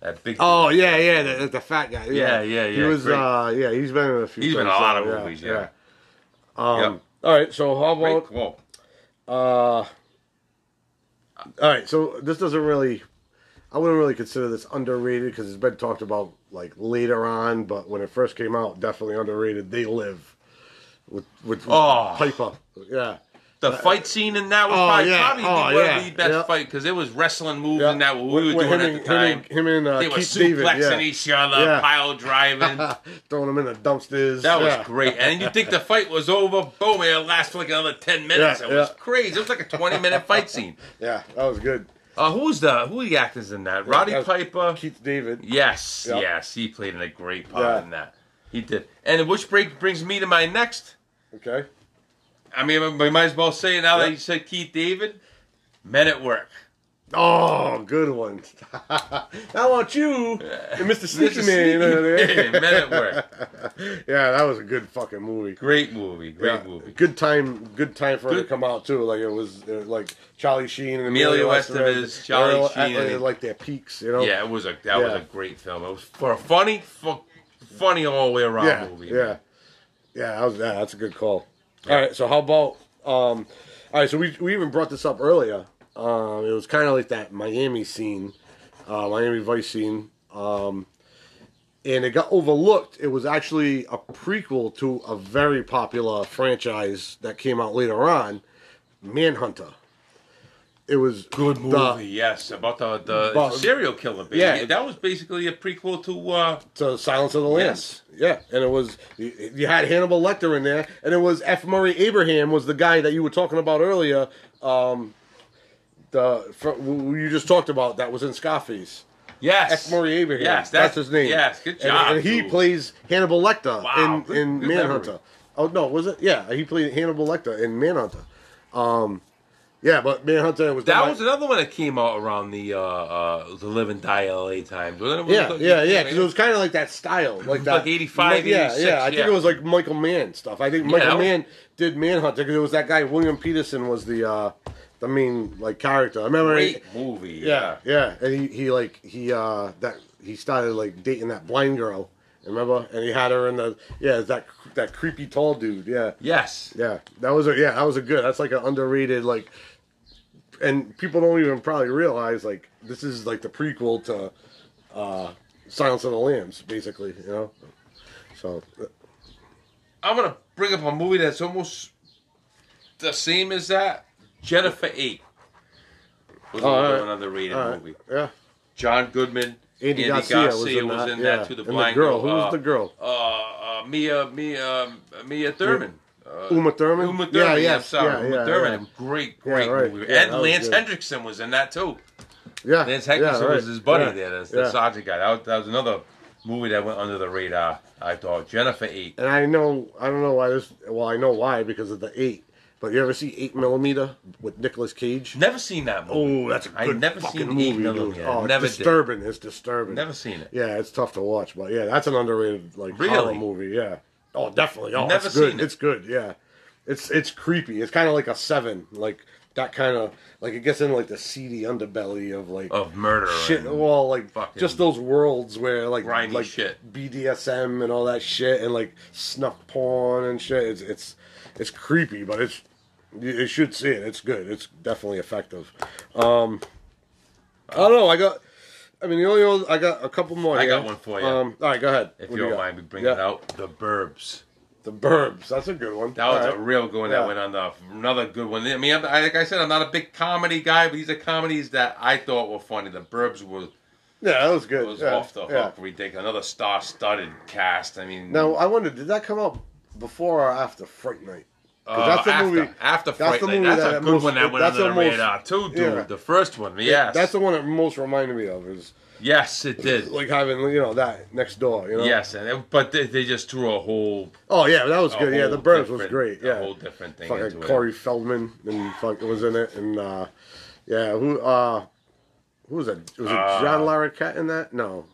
that big. Oh yeah, yeah, the, the fat guy. Yeah, yeah, He yeah, he was. great. uh Yeah, he's been in a few. He's been in a lot of movies, yeah. Um, Yep. All right, so how about? Uh, all right, so this doesn't really. I wouldn't really consider this underrated because it's been talked about like later on, but when it first came out, definitely underrated. They live with with Oh. Piper. Yeah, The fight scene in that was oh, probably, yeah. probably Oh, one yeah. of the best Yeah. fight because it was wrestling moves yeah. in that what we were doing at and- the time. Him and, him and uh, they were Keith David, suplexing yeah. each other, Yeah. pile driving. (laughs) throwing them in the dumpsters. That was yeah. great. And you think the (laughs) fight was over, boom, it'll last for like another 10 minutes. Yeah, it was yeah. crazy. It was like a 20 minute (laughs) fight scene. Yeah, that was good. Uh, who was the who were the actors in that? Roddy that Piper. Keith David. Yes, Yep. yes, he played in a great part Yeah. in that. He did. And which break brings me to my next. Okay. I mean, we might as well say it now that you said Keith David. Men at Work. Oh, good one. (laughs) I want you, and Mr. Sneaky Man. Man, Men at Work. (laughs) yeah, that was a good fucking movie. Great movie. Great Yeah, movie. Good time. Good time for it to come out too. Like it was uh, like Charlie Sheen and Emilio Estevez, Charlie all Sheen, at, like their peaks. You know. Yeah, it was a that was a great film. It was for a funny, fu- funny all the way around Yeah. movie. Yeah. Yeah. That was, yeah. That's a good call. All right. So how about? Um, all right. So we we even brought this up earlier. Um, it was kind of like that Miami scene, uh, Miami Vice scene. Um, and it got overlooked. It was actually a prequel to a very popular franchise that came out later on, Manhunter. It was Good the- movie, yes, about the the But- serial killer. Baby. Yeah. that was basically a prequel to. uh to Silence of the Lambs. Yeah, and it was you, you had Hannibal Lecter in there, and it was F. Murray Abraham was the guy that you were talking about earlier. Um, the you just talked about that was in Scarface. Yes, F. Murray Abraham. Yes, that's, his name. Yes, good job. And, he too. plays Hannibal Lecter Wow, in, good- in good Manhunter. memory. Oh no, was it? Yeah, he played Hannibal Lecter in Manhunter. Um, yeah, but Manhunter was That was another one that came out around the uh, uh the Live and Die LA times. wasn't it? Yeah, it- yeah, yeah. Because it was kind of like that style, like that. Like 85, Yeah, 86, yeah. I think yeah. it was like Michael Mann stuff. I think Yeah, Michael was- Mann did Manhunter because it was that guy William Petersen was the uh the main like character. I remember. he- great movie. yeah, yeah, and he he like he uh that he started like dating that blind girl. Remember? And he had her in the yeah that that creepy tall dude. Yeah, Yes. yeah. That was a yeah that was a good. That's like an underrated like. And people don't even probably realize like this is like the prequel to uh Silence of the Lambs, basically. You know. So I'm gonna bring up a movie that's almost the same as that. Jennifer Eight was Oh, a all little right. bit underrated all right, movie. yeah. John Goodman, Andy, Andy Garcia, was in that, yeah. that too. The And blind girl. Who was uh, the girl? Uh, uh, Mia, Mia, um, Mia Thurman. Uh, Uma Thurman. Uma Yeah, Thurman. Yeah, yes, sorry, yeah, Uma yeah, Thurman. yeah. Great, Yeah, great right. movie. Yeah, and Lance good. Henriksen was in that too. Yeah, Lance yeah, right. was his buddy Yeah, there, the, the yeah. sergeant guy. That was, that was another movie that went under the radar. I thought Jennifer Eight. And I know I don't know why this. Well, I know why because of the eight. But you ever see Eight Millimeter with Nicolas Cage? Never seen that movie. Oh, that's a I good never fucking seen movie, Eight dude. Oh, Never it's did. disturbing. It's disturbing. Never seen it. Yeah, it's tough to watch, but yeah, that's an underrated like horror movie. Yeah. Oh, definitely. Oh, Never it's good. seen it. It's good. Yeah. It's it's creepy. It's kind of like a seven, like that kind of like it gets in like the seedy underbelly of like Of murder. shit. and- Well, like fucking just those worlds where like grimy like shit. BDSM and all that shit, and like snuff porn and shit. It's it's it's creepy, but it's you, you should see it. It's good. It's definitely effective. Um, I don't know. I got. I mean, the only old, I got a couple more. I here. got one for you. Um, all right, go ahead. If What you do don't mind me bringing Yeah. it out, The Burbs. The Burbs. That's a good one. That was All a right. real good one Yeah. that went on the another good one. I mean, I'm, I, like I said, I'm not a big comedy guy, but these are comedies that I thought were funny. The Burbs was Yeah, that was good. was yeah. off the yeah. hook, ridiculous. Another star-studded cast. I mean, Now I wonder, did that come out before or after Fright Night? Uh, that's the after, movie. After that's Fright the Night. movie That's that a good most- one that went that's under the the most- radar too, dude. yeah. The first one, yes, That's the one that most reminded me of is yes, it did. like having you know that next door. You know. Yes, and it, but they, they just threw a whole, Oh yeah, that was good. Yeah, the Burbs was great. a Yeah. whole different thing fucking Corey Feldman and fuck was in it, and uh, yeah, who uh, who was that? Was it Uh, John Larroquette in that? No.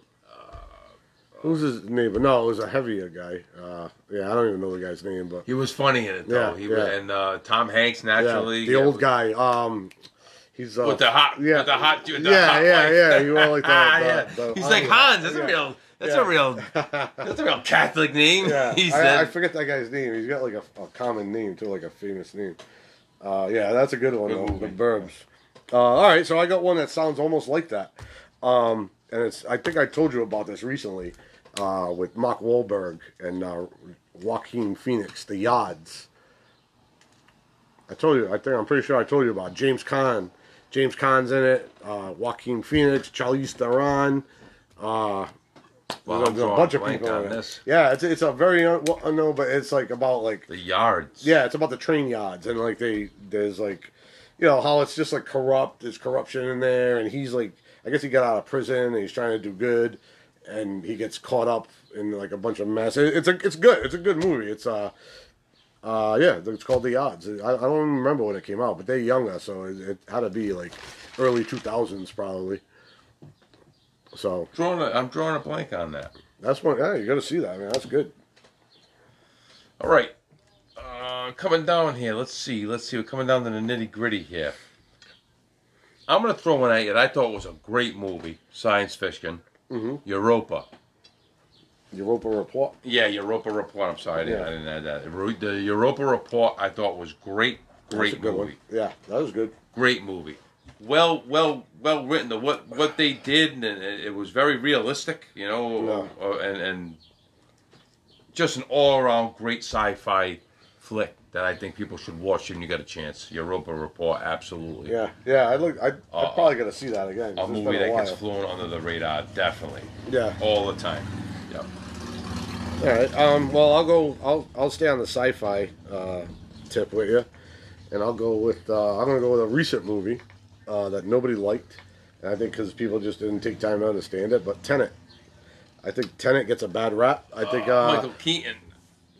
Who's his neighbor? No, it was a heavier guy. Uh, yeah, I don't even know the guy's name, but. He was funny in it though. Yeah, he yeah. and uh, Tom Hanks naturally. yeah, the yeah, old guy. Um, he's uh, with the hot, yeah, with the hot, with the yeah, hot yeah, wife. yeah. You like (laughs) Ah, yeah. the- He's like Hans. That's a real. That's a real. (laughs) That's a real Catholic name. Yeah, he I, I forget that guy's name. He's got like a, a common name too, like a famous name. Uh, yeah, that's a good one. Good though, the Burbs. Uh, all right, so I got one that sounds almost like that, um, and it's. I think I told you about this recently uh, with Mark Wahlberg and uh, Joaquin Phoenix, The Yards. I told you. I think I'm pretty sure I told you about James Caan. James Caan's in it. Uh, Joaquin Phoenix, Charlize Theron. Uh, Well, there's a, bunch of people on in it. this. Yeah, it's it's a very un- well, no, but it's like about like The yards. yeah, it's about the train yards and like they there's like you know how it's just like corrupt. There's corruption in there, and he's like I guess he got out of prison and he's trying to do good, and he gets caught up in like a bunch of mess. It's a it's good. It's a good movie. It's uh. Uh yeah, it's called The Odds. I, I don't remember when it came out, but they're younger, so it, it had to be like early two thousands probably. So Drawing a, I'm drawing a blank on that. that's one. Yeah, you got to see that. Man, that's good. All right. Uh, coming down here. Let's see. Let's see. We're coming down to the nitty gritty here. I'm gonna throw one at you that I thought was a great movie, science fiction. Mm-hmm. Europa. Europa Report. Yeah, Europa Report. I'm sorry, I didn't, Yeah. I didn't add that. The Europa Report I thought was great. Great movie. one. Yeah, that was good. Great movie. Well, well, well written. The what what they did, and it, it was very realistic. You know, Yeah. uh, and and just an all around great sci-fi flick that I think people should watch when you get a chance. Europa Report, absolutely. Yeah, yeah. I look. I Uh, probably got to see that again. A movie a that gets while. flown under the radar, definitely, Yeah. all the time. Yep. All right. Um. Well, I'll go. I'll I'll stay on the sci-fi uh, tip with you, and I'll go with. Uh, I'm gonna go with a recent movie uh, that nobody liked, and I think because people just didn't take time to understand it. But Tenet. I think Tenet gets a bad rap. I think. Uh, Michael Keaton.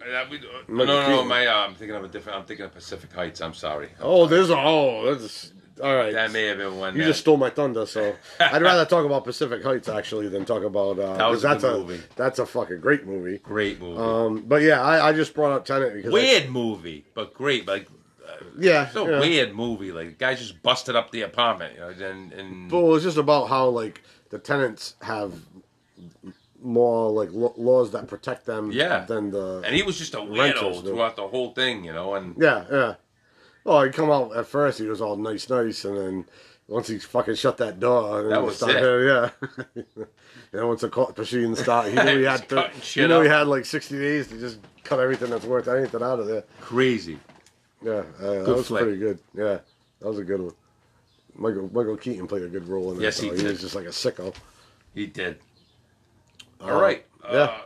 Uh, that we- uh, no, no, no, My, uh, I'm thinking of a different. I'm thinking of Pacific Heights. I'm sorry. oh, there's a. Oh, that's all right. That may have been one. You that- just stole my thunder, so (laughs) I'd rather talk about Pacific Heights actually than talk about. Uh, That was a that's a movie. that's a fucking great movie. great movie. Um, but yeah, I, I just brought up Tenet because I- weird movie, but great. Like yeah, so yeah. weird movie. Like the guy just busted up the apartment, you know, and and Well, it's just about how like the tenants have more like lo- laws that protect them. Yeah. Than the and he was just a weirdo throughout the whole thing, you know. And yeah yeah. Well, he come out at first. He was all nice, nice, and then once he fucking shut that door, and That was started, Yeah. (laughs) you know, once the court proceeding started, (laughs) he knew he had to, he knew he had like sixty days to just cut everything that's worth anything out of there. crazy. Yeah, uh, that was flick. pretty good. Yeah, that was a good one. Michael Michael Keaton played a good role in it. Yes, he He was just like a sicko. He did. Uh, All right. yeah. Uh,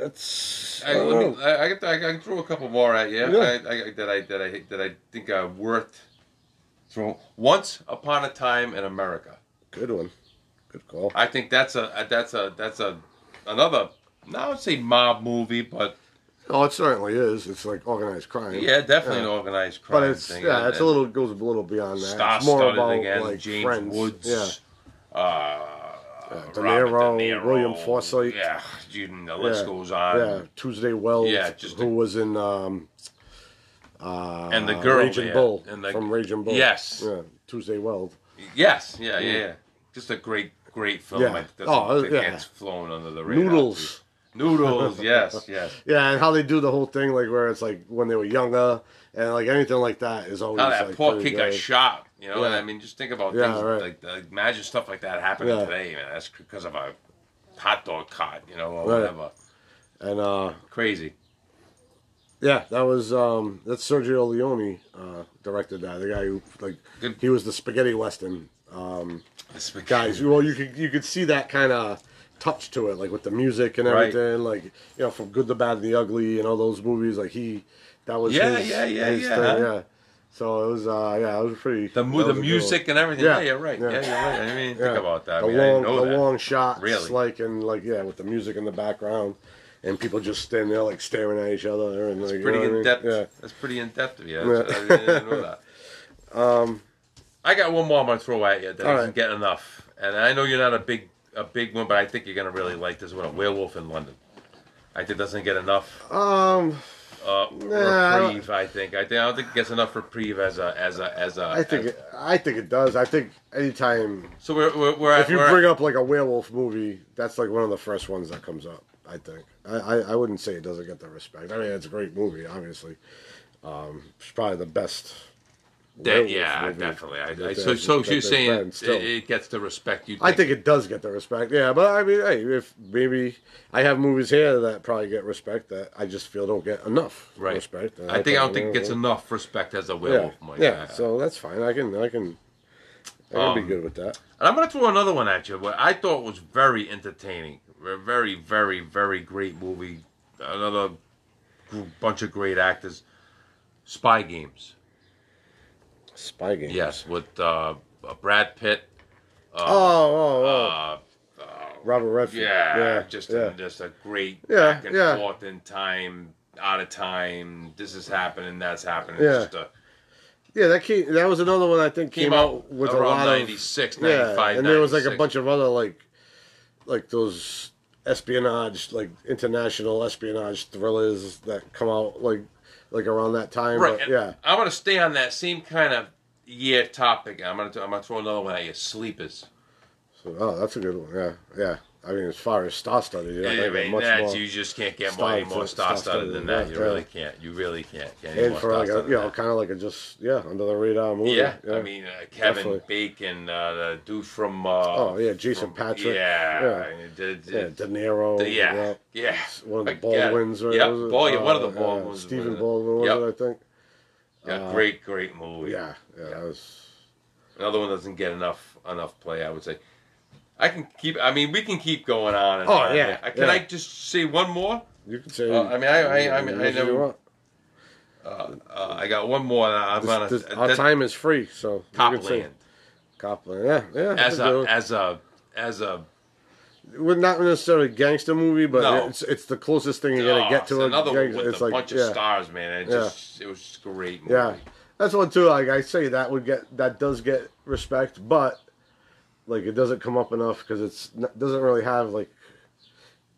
That's I, I let me, I, I, can, I can throw a couple more at you. Yeah. I, I, that I that I that I think are worth throwing. Once upon a time in America. Good one. Good call. I think that's a that's a that's a another. I would say mob movie, but Oh, it certainly is. It's like organized crime. yeah, definitely Yeah. an organized crime But it's thing. yeah, it's a little goes a little beyond that. Star It's more about again. like James friends. Woods. Yeah, Uh, De Robert Niro, William Forsythe. Yeah, the list Yeah. goes on. yeah. Tuesday Wells, Yeah, just who a- was in um, uh, And the girl Raging Bull and the- from Raging Bull. Yes. yeah, Tuesday Weld. Yes, yeah, yeah, yeah. Just a great, great film. Yeah. Like, Oh, that yeah. flown under the radar. Noodles. Noodles, (laughs) yes, yes. Yeah, and how they do the whole thing, like where it's like when they were younger, and like anything like that is always How that like, poor kid got shot. You know, and Yeah. I mean, just think about Yeah, things right. like, like imagine stuff like that happening Yeah. today, man. That's because of a hot dog cart, you know, or Right. whatever. And uh, Crazy. yeah, that was um, that's Sergio Leone uh, directed that. The guy who like Good. he was the spaghetti western um, This big- guys. Well, you could you could see that kind of touch to it, like with the music and Right. everything. Like you know, from Good, the Bad, and the Ugly, and all those movies. Like he, that was Yeah, his, yeah, yeah, his yeah. thing, yeah. So it was, uh, yeah, it was pretty. The, mu- the music and everything. Yeah, Yeah, you're right. Yeah, yeah. you're right. I mean, Yeah. think about that. I the mean, long, know the that. long shots, Really? like and like yeah, with the music in the background, and people just standing there like staring at each other and like you pretty know what I in mean? depth. Yeah. That's pretty in depth of you. Yeah. That's- I didn't know that. (laughs) Um, I got one more I'm gonna throw at you that doesn't right. get enough, and I know you're not a big a big one, but I think you're gonna really like this one. A Werewolf in London. I think it doesn't get enough um, uh, Nah, I reprieve. I think. I think I don't think it gets enough reprieve as a as a as a. I think as- it, I think it does. I think anytime so. We're we're, we're if you we're, bring up like a werewolf movie, that's like one of the first ones that comes up. I think. I, I, I wouldn't say it doesn't get the respect. I mean, it's a great movie, obviously. Um, it's probably the best. That, yeah, movie definitely. I, I, so so you're saying it, still. it gets the respect you. I think it does get the respect. Yeah, but I mean, hey, if maybe I have movies here that probably get respect that I just feel don't get enough Right. respect. And I think I don't think it gets know, enough respect as a Yeah, werewolf movie. yeah. So that's fine. I can, I can, I can be Um, good with that. And I'm going to throw another one at you. What I thought was very entertaining, a very, very, very great movie. Another gr- bunch of great actors. Spy Games. Spy game. Yes, with uh, uh, Brad Pitt. Oh, oh, oh. Uh, Robert Redford. yeah, yeah, just yeah. A, just a great Yeah, back and yeah. forth in time, out of time. This is happening, that's happening. Yeah. Just a, Yeah, that came. That was another one I think came, came out out with a around lot 96, of yeah, and there was like a bunch of other like, like those espionage, like international espionage thrillers that come out like, like around that time. Right. But, yeah. I'm gonna stay on that same kind of year topic. I'm gonna I'm gonna throw another one at you. Sleepers. So, oh, that's a good one. Yeah, yeah. I mean, as far as star studied, you know, I mean, much that's, more. you just can't get star- more, more star- star-studded than star-studded that. You that, really can't. You really can't get any and more for like a, you know, kind of like a just yeah under the radar movie. Yeah, I mean, uh, Kevin Definitely. Bacon, uh, the dude from. Uh, Oh yeah, Jason from- Patrick. Yeah, yeah, the- the- yeah. De Niro. the- yeah, yeah. yeah. One of the Baldwins. or yeah? Ball- yeah, one of the Uh, Baldwins. Stephen? Baldwin was Yep. it? I think. Yeah, uh, great, great movie. Yeah, yeah, that was. Another one doesn't get enough enough play. I would say. I can keep. I mean, we can keep going on. And Oh, on. yeah, Uh, Can yeah. I just say one more? You could say. Uh, I mean, I- I- I mean, I what you know- want. Uh, I got one more. that I'm This- gonna. this- that- our time is free, so you could say Copland. Copland. Yeah, yeah. As that's a good. as a as a Well, not necessarily a gangster movie, but No. it's it's the closest thing you're gonna oh, get to it's a another one gangster. with It's a like bunch yeah, of stars, man. It Yeah. just it was just a great movie. yeah. That's one too. Like I say, that would get that does get respect, but like it doesn't come up enough because it's not, doesn't really have like.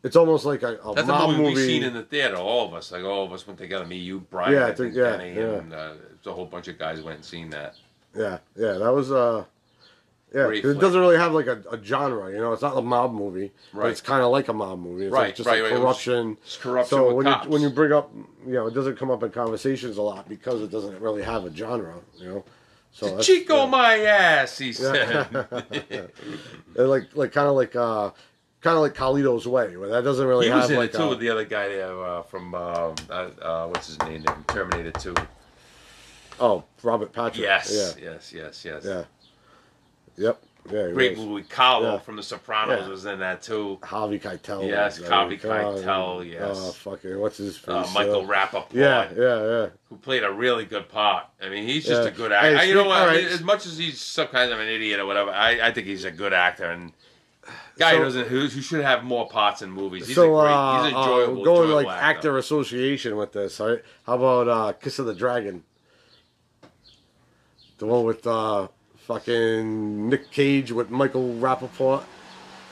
It's almost like a, a That's a mob movie, movie. we've seen in the theater. All of us, like all of us, went together. Me, you, Brian, Yeah, I think- yeah, Benny, yeah. and uh, a whole bunch of guys went and seen that. Yeah, yeah, that was uh, yeah. It doesn't really have like a, a genre, you know. It's not a mob movie, but Right. it's kind of like a mob movie. It's Right, like just right, like right. Corruption. It's corruption So when cops. you when you bring up, you know, it doesn't come up in conversations a lot because it doesn't really have a genre, you know. So Chico yeah. my ass, he said. (laughs) Like like kind of like uh, kind of like Carlito's Way, where that doesn't really he have was in like it too a, with the other guy there uh, from um, uh, uh, what's his name? Terminator Two. oh Robert Patrick. Yes, Yeah. yes, yes, yes. Yeah. Yep. Yeah. Great was. movie. Carlo Yeah. from The Sopranos Yeah. was in that too. Harvey Keitel. Yes, Harvey uh, Keitel, yes. Oh fucking what's his face? Uh, Michael uh, Rapaport, Yeah, yeah, yeah. who played a really good part. I mean, he's just a good actor. I- you know what? I all mean, right. as much as he's some kind of an idiot or whatever, I, I think he's a good actor, and Guy So- who doesn't who, who should have more parts in movies. He's so a great, uh, he's uh, enjoyable. going enjoyable like actor association with this. All right? How about uh, Kiss of the Dragon? The one with uh, fucking Nick Cage with Michael Rapaport.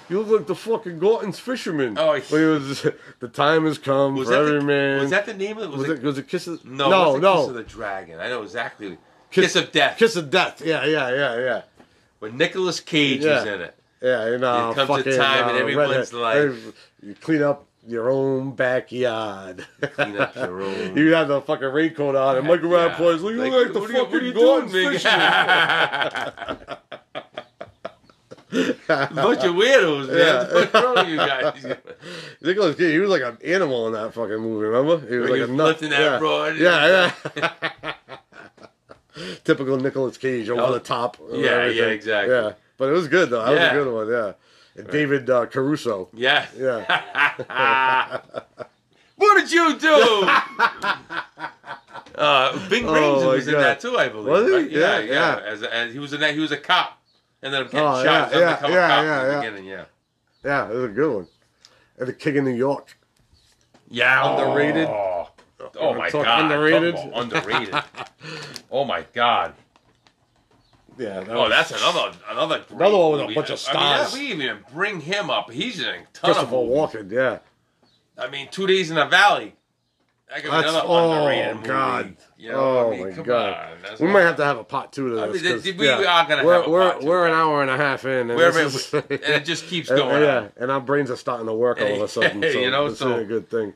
You look like the fucking Gorton's fisherman. Oh, when he was (laughs) the time has come Was for that, every the, man. was that the name of it? Was, was it, it was it Kiss of no, no no Kiss of the Dragon. I know exactly. Kiss, of Death. Kiss of Death. Yeah, yeah, yeah, yeah. When Nicolas Cage Yeah. is in it. Yeah, and uh, It comes a fucking, time and uh, everyone's redhead- like- you clean up your own backyard. Clean up your (laughs) own. you had the fucking raincoat on, and Michael Yeah. Rapaport's like, you like, the what are you- fucking what are you doing. (laughs) Bunch of weirdos, man. Yeah. What's wrong with you guys? (laughs) Nicholas Cage, he was like an animal in that fucking movie. Remember? He was When like a nut. that yeah. broad. Yeah, yeah. Typical Nicholas Cage over Oh, the top. yeah, yeah, exactly. Yeah, but it was good though. That Yeah. was a good one. Yeah. And David uh, Caruso. Yeah. Yeah. (laughs) what did you do? (laughs) uh, Ving Oh, Rhames my was in that too, I believe. Was he? right? Yeah, yeah. yeah. As, as he was in that, he was a cop. And then getting Oh, shot. yeah, as an yeah, yeah, cop yeah, in the yeah. beginning. Yeah. Yeah, it was a good one. And the King of New York. Yeah. Underrated? Oh, oh my god. underrated? Underrated. (laughs) oh my god. Yeah. That Oh, was- that's another another great Another one with a bunch of I mean, stars. we even bring him up. He's in a ton Christopher of movies. Walken. Yeah. I mean, Two Days in the Valley. That could be That's another oh underrated movie. god. You know, oh I mean, my god. We might have to have a part two to I this. mean, 'cause, th- we yeah, are gonna we're, have a we're, part two, We're an hour and a half in, and, is, and it just keeps (laughs) and- going. yeah, on. and our brains are starting to work all of a (laughs) sudden. So You know, it's so- a good thing.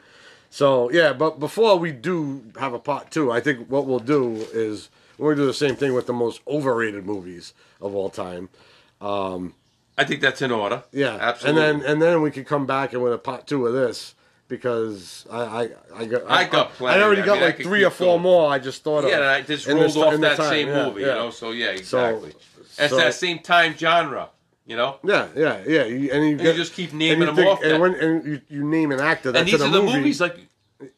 So yeah, but before we do have a part two, I think what we'll do is we're gonna do the same thing with the most overrated movies of all time. Um, I think that's in order. Yeah, absolutely. And then and then we could come back and with a part two of this because I I I got I got plenty. I already I got mean, like three or four going. more. I just thought of. yeah, I just rolled this- off that time, same yeah, movie, yeah. you know. So yeah, So- exactly. It's so- that same time genre, you know. Yeah, yeah, yeah. You, and you, you get- just keep and naming you them think- off And when and you, you name an actor that's And these are the movie, movies like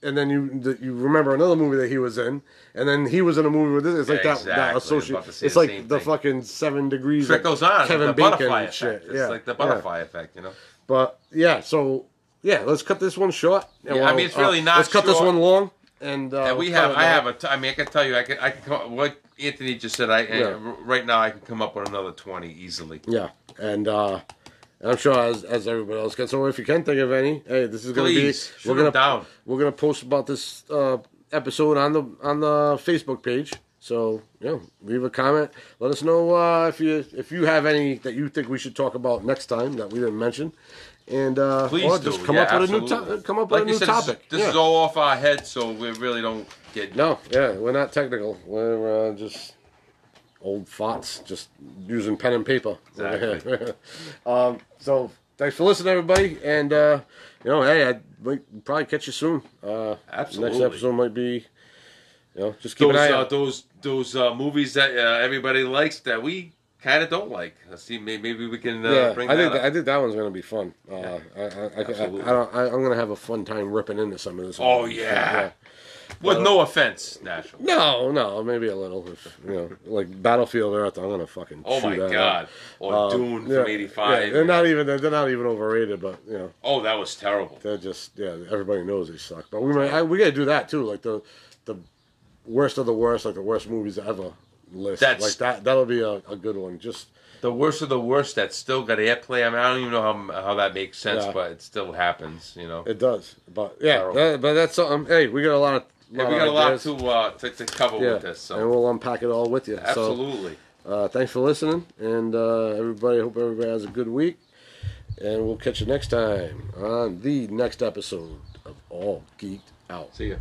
and then you you remember another movie that he was in, and then he was in a movie with this. It's like Yeah, that that exactly. Was associate. about to say It's like the thing. fucking seven degrees. of trickles on. Kevin the Bacon butterfly and effect. shit. It's yeah, like the yeah. butterfly effect, you know. But yeah, so yeah, let's cut this one short. Yeah, I mean, it's really not Let's cut this one long. And, uh, And we have, I have a, t- I mean, I can tell you, I can, I can come, what Anthony just said, I, Yeah. right now I can come up with another 20 easily. Yeah, and uh, I'm sure as as everybody else can. So if you can think of any, hey, this is gonna Please, be we're gonna down. we're gonna post about this uh, episode on the on the Facebook page. So yeah, leave a comment. Let us know uh, if you if you have any that you think we should talk about next time that we didn't mention, and uh, Please or do. just come yeah, up with a new absolutely. to- come up like with a new said, topic. This, yeah. is all off our heads, so we really don't get. No, yeah, we're not technical. We're uh, just old farts, just using pen and paper. Exactly. (laughs) um, so thanks for listening, everybody, and uh, you know, hey, I might probably catch you soon. Uh, Absolutely. Next episode might be, you know, just keep Those, an eye uh, out. those, those uh, movies that uh, everybody likes that we kind of don't like. Let's see, maybe, maybe we can uh, yeah, bring I that think up. I think that one's gonna be fun. Uh, I, I, I, I, Absolutely. I don't, I, I'm gonna have a fun time ripping into some of this. Oh, yeah. With no offense, National. No, no, maybe a little. If, you know, like Battlefield Earth, I'm gonna fucking. Oh my that. God! Or Uh, Dune yeah, from '85. Yeah, they're not even they're not even overrated, but you know Oh, that was terrible. they're just yeah. Everybody knows they suck, but we might I, we gotta do that too, like the the worst of the worst, like the worst movies ever list. That's- like that. That'll be a, a good one. Just The worst of the worst that still got airplay. I mean, I don't even know how how that makes sense, Yeah. but it still happens. You know. it does, but yeah. Terrible. That, but that's something. Hey, we got a lot of. Yeah, we got a lot to, uh, to to cover Yeah, with this. So and we'll unpack it all with you. absolutely. So, uh, thanks for listening, and uh, everybody. Hope everybody has a good week, and we'll catch you next time on the next episode of All Geeked Out. See ya.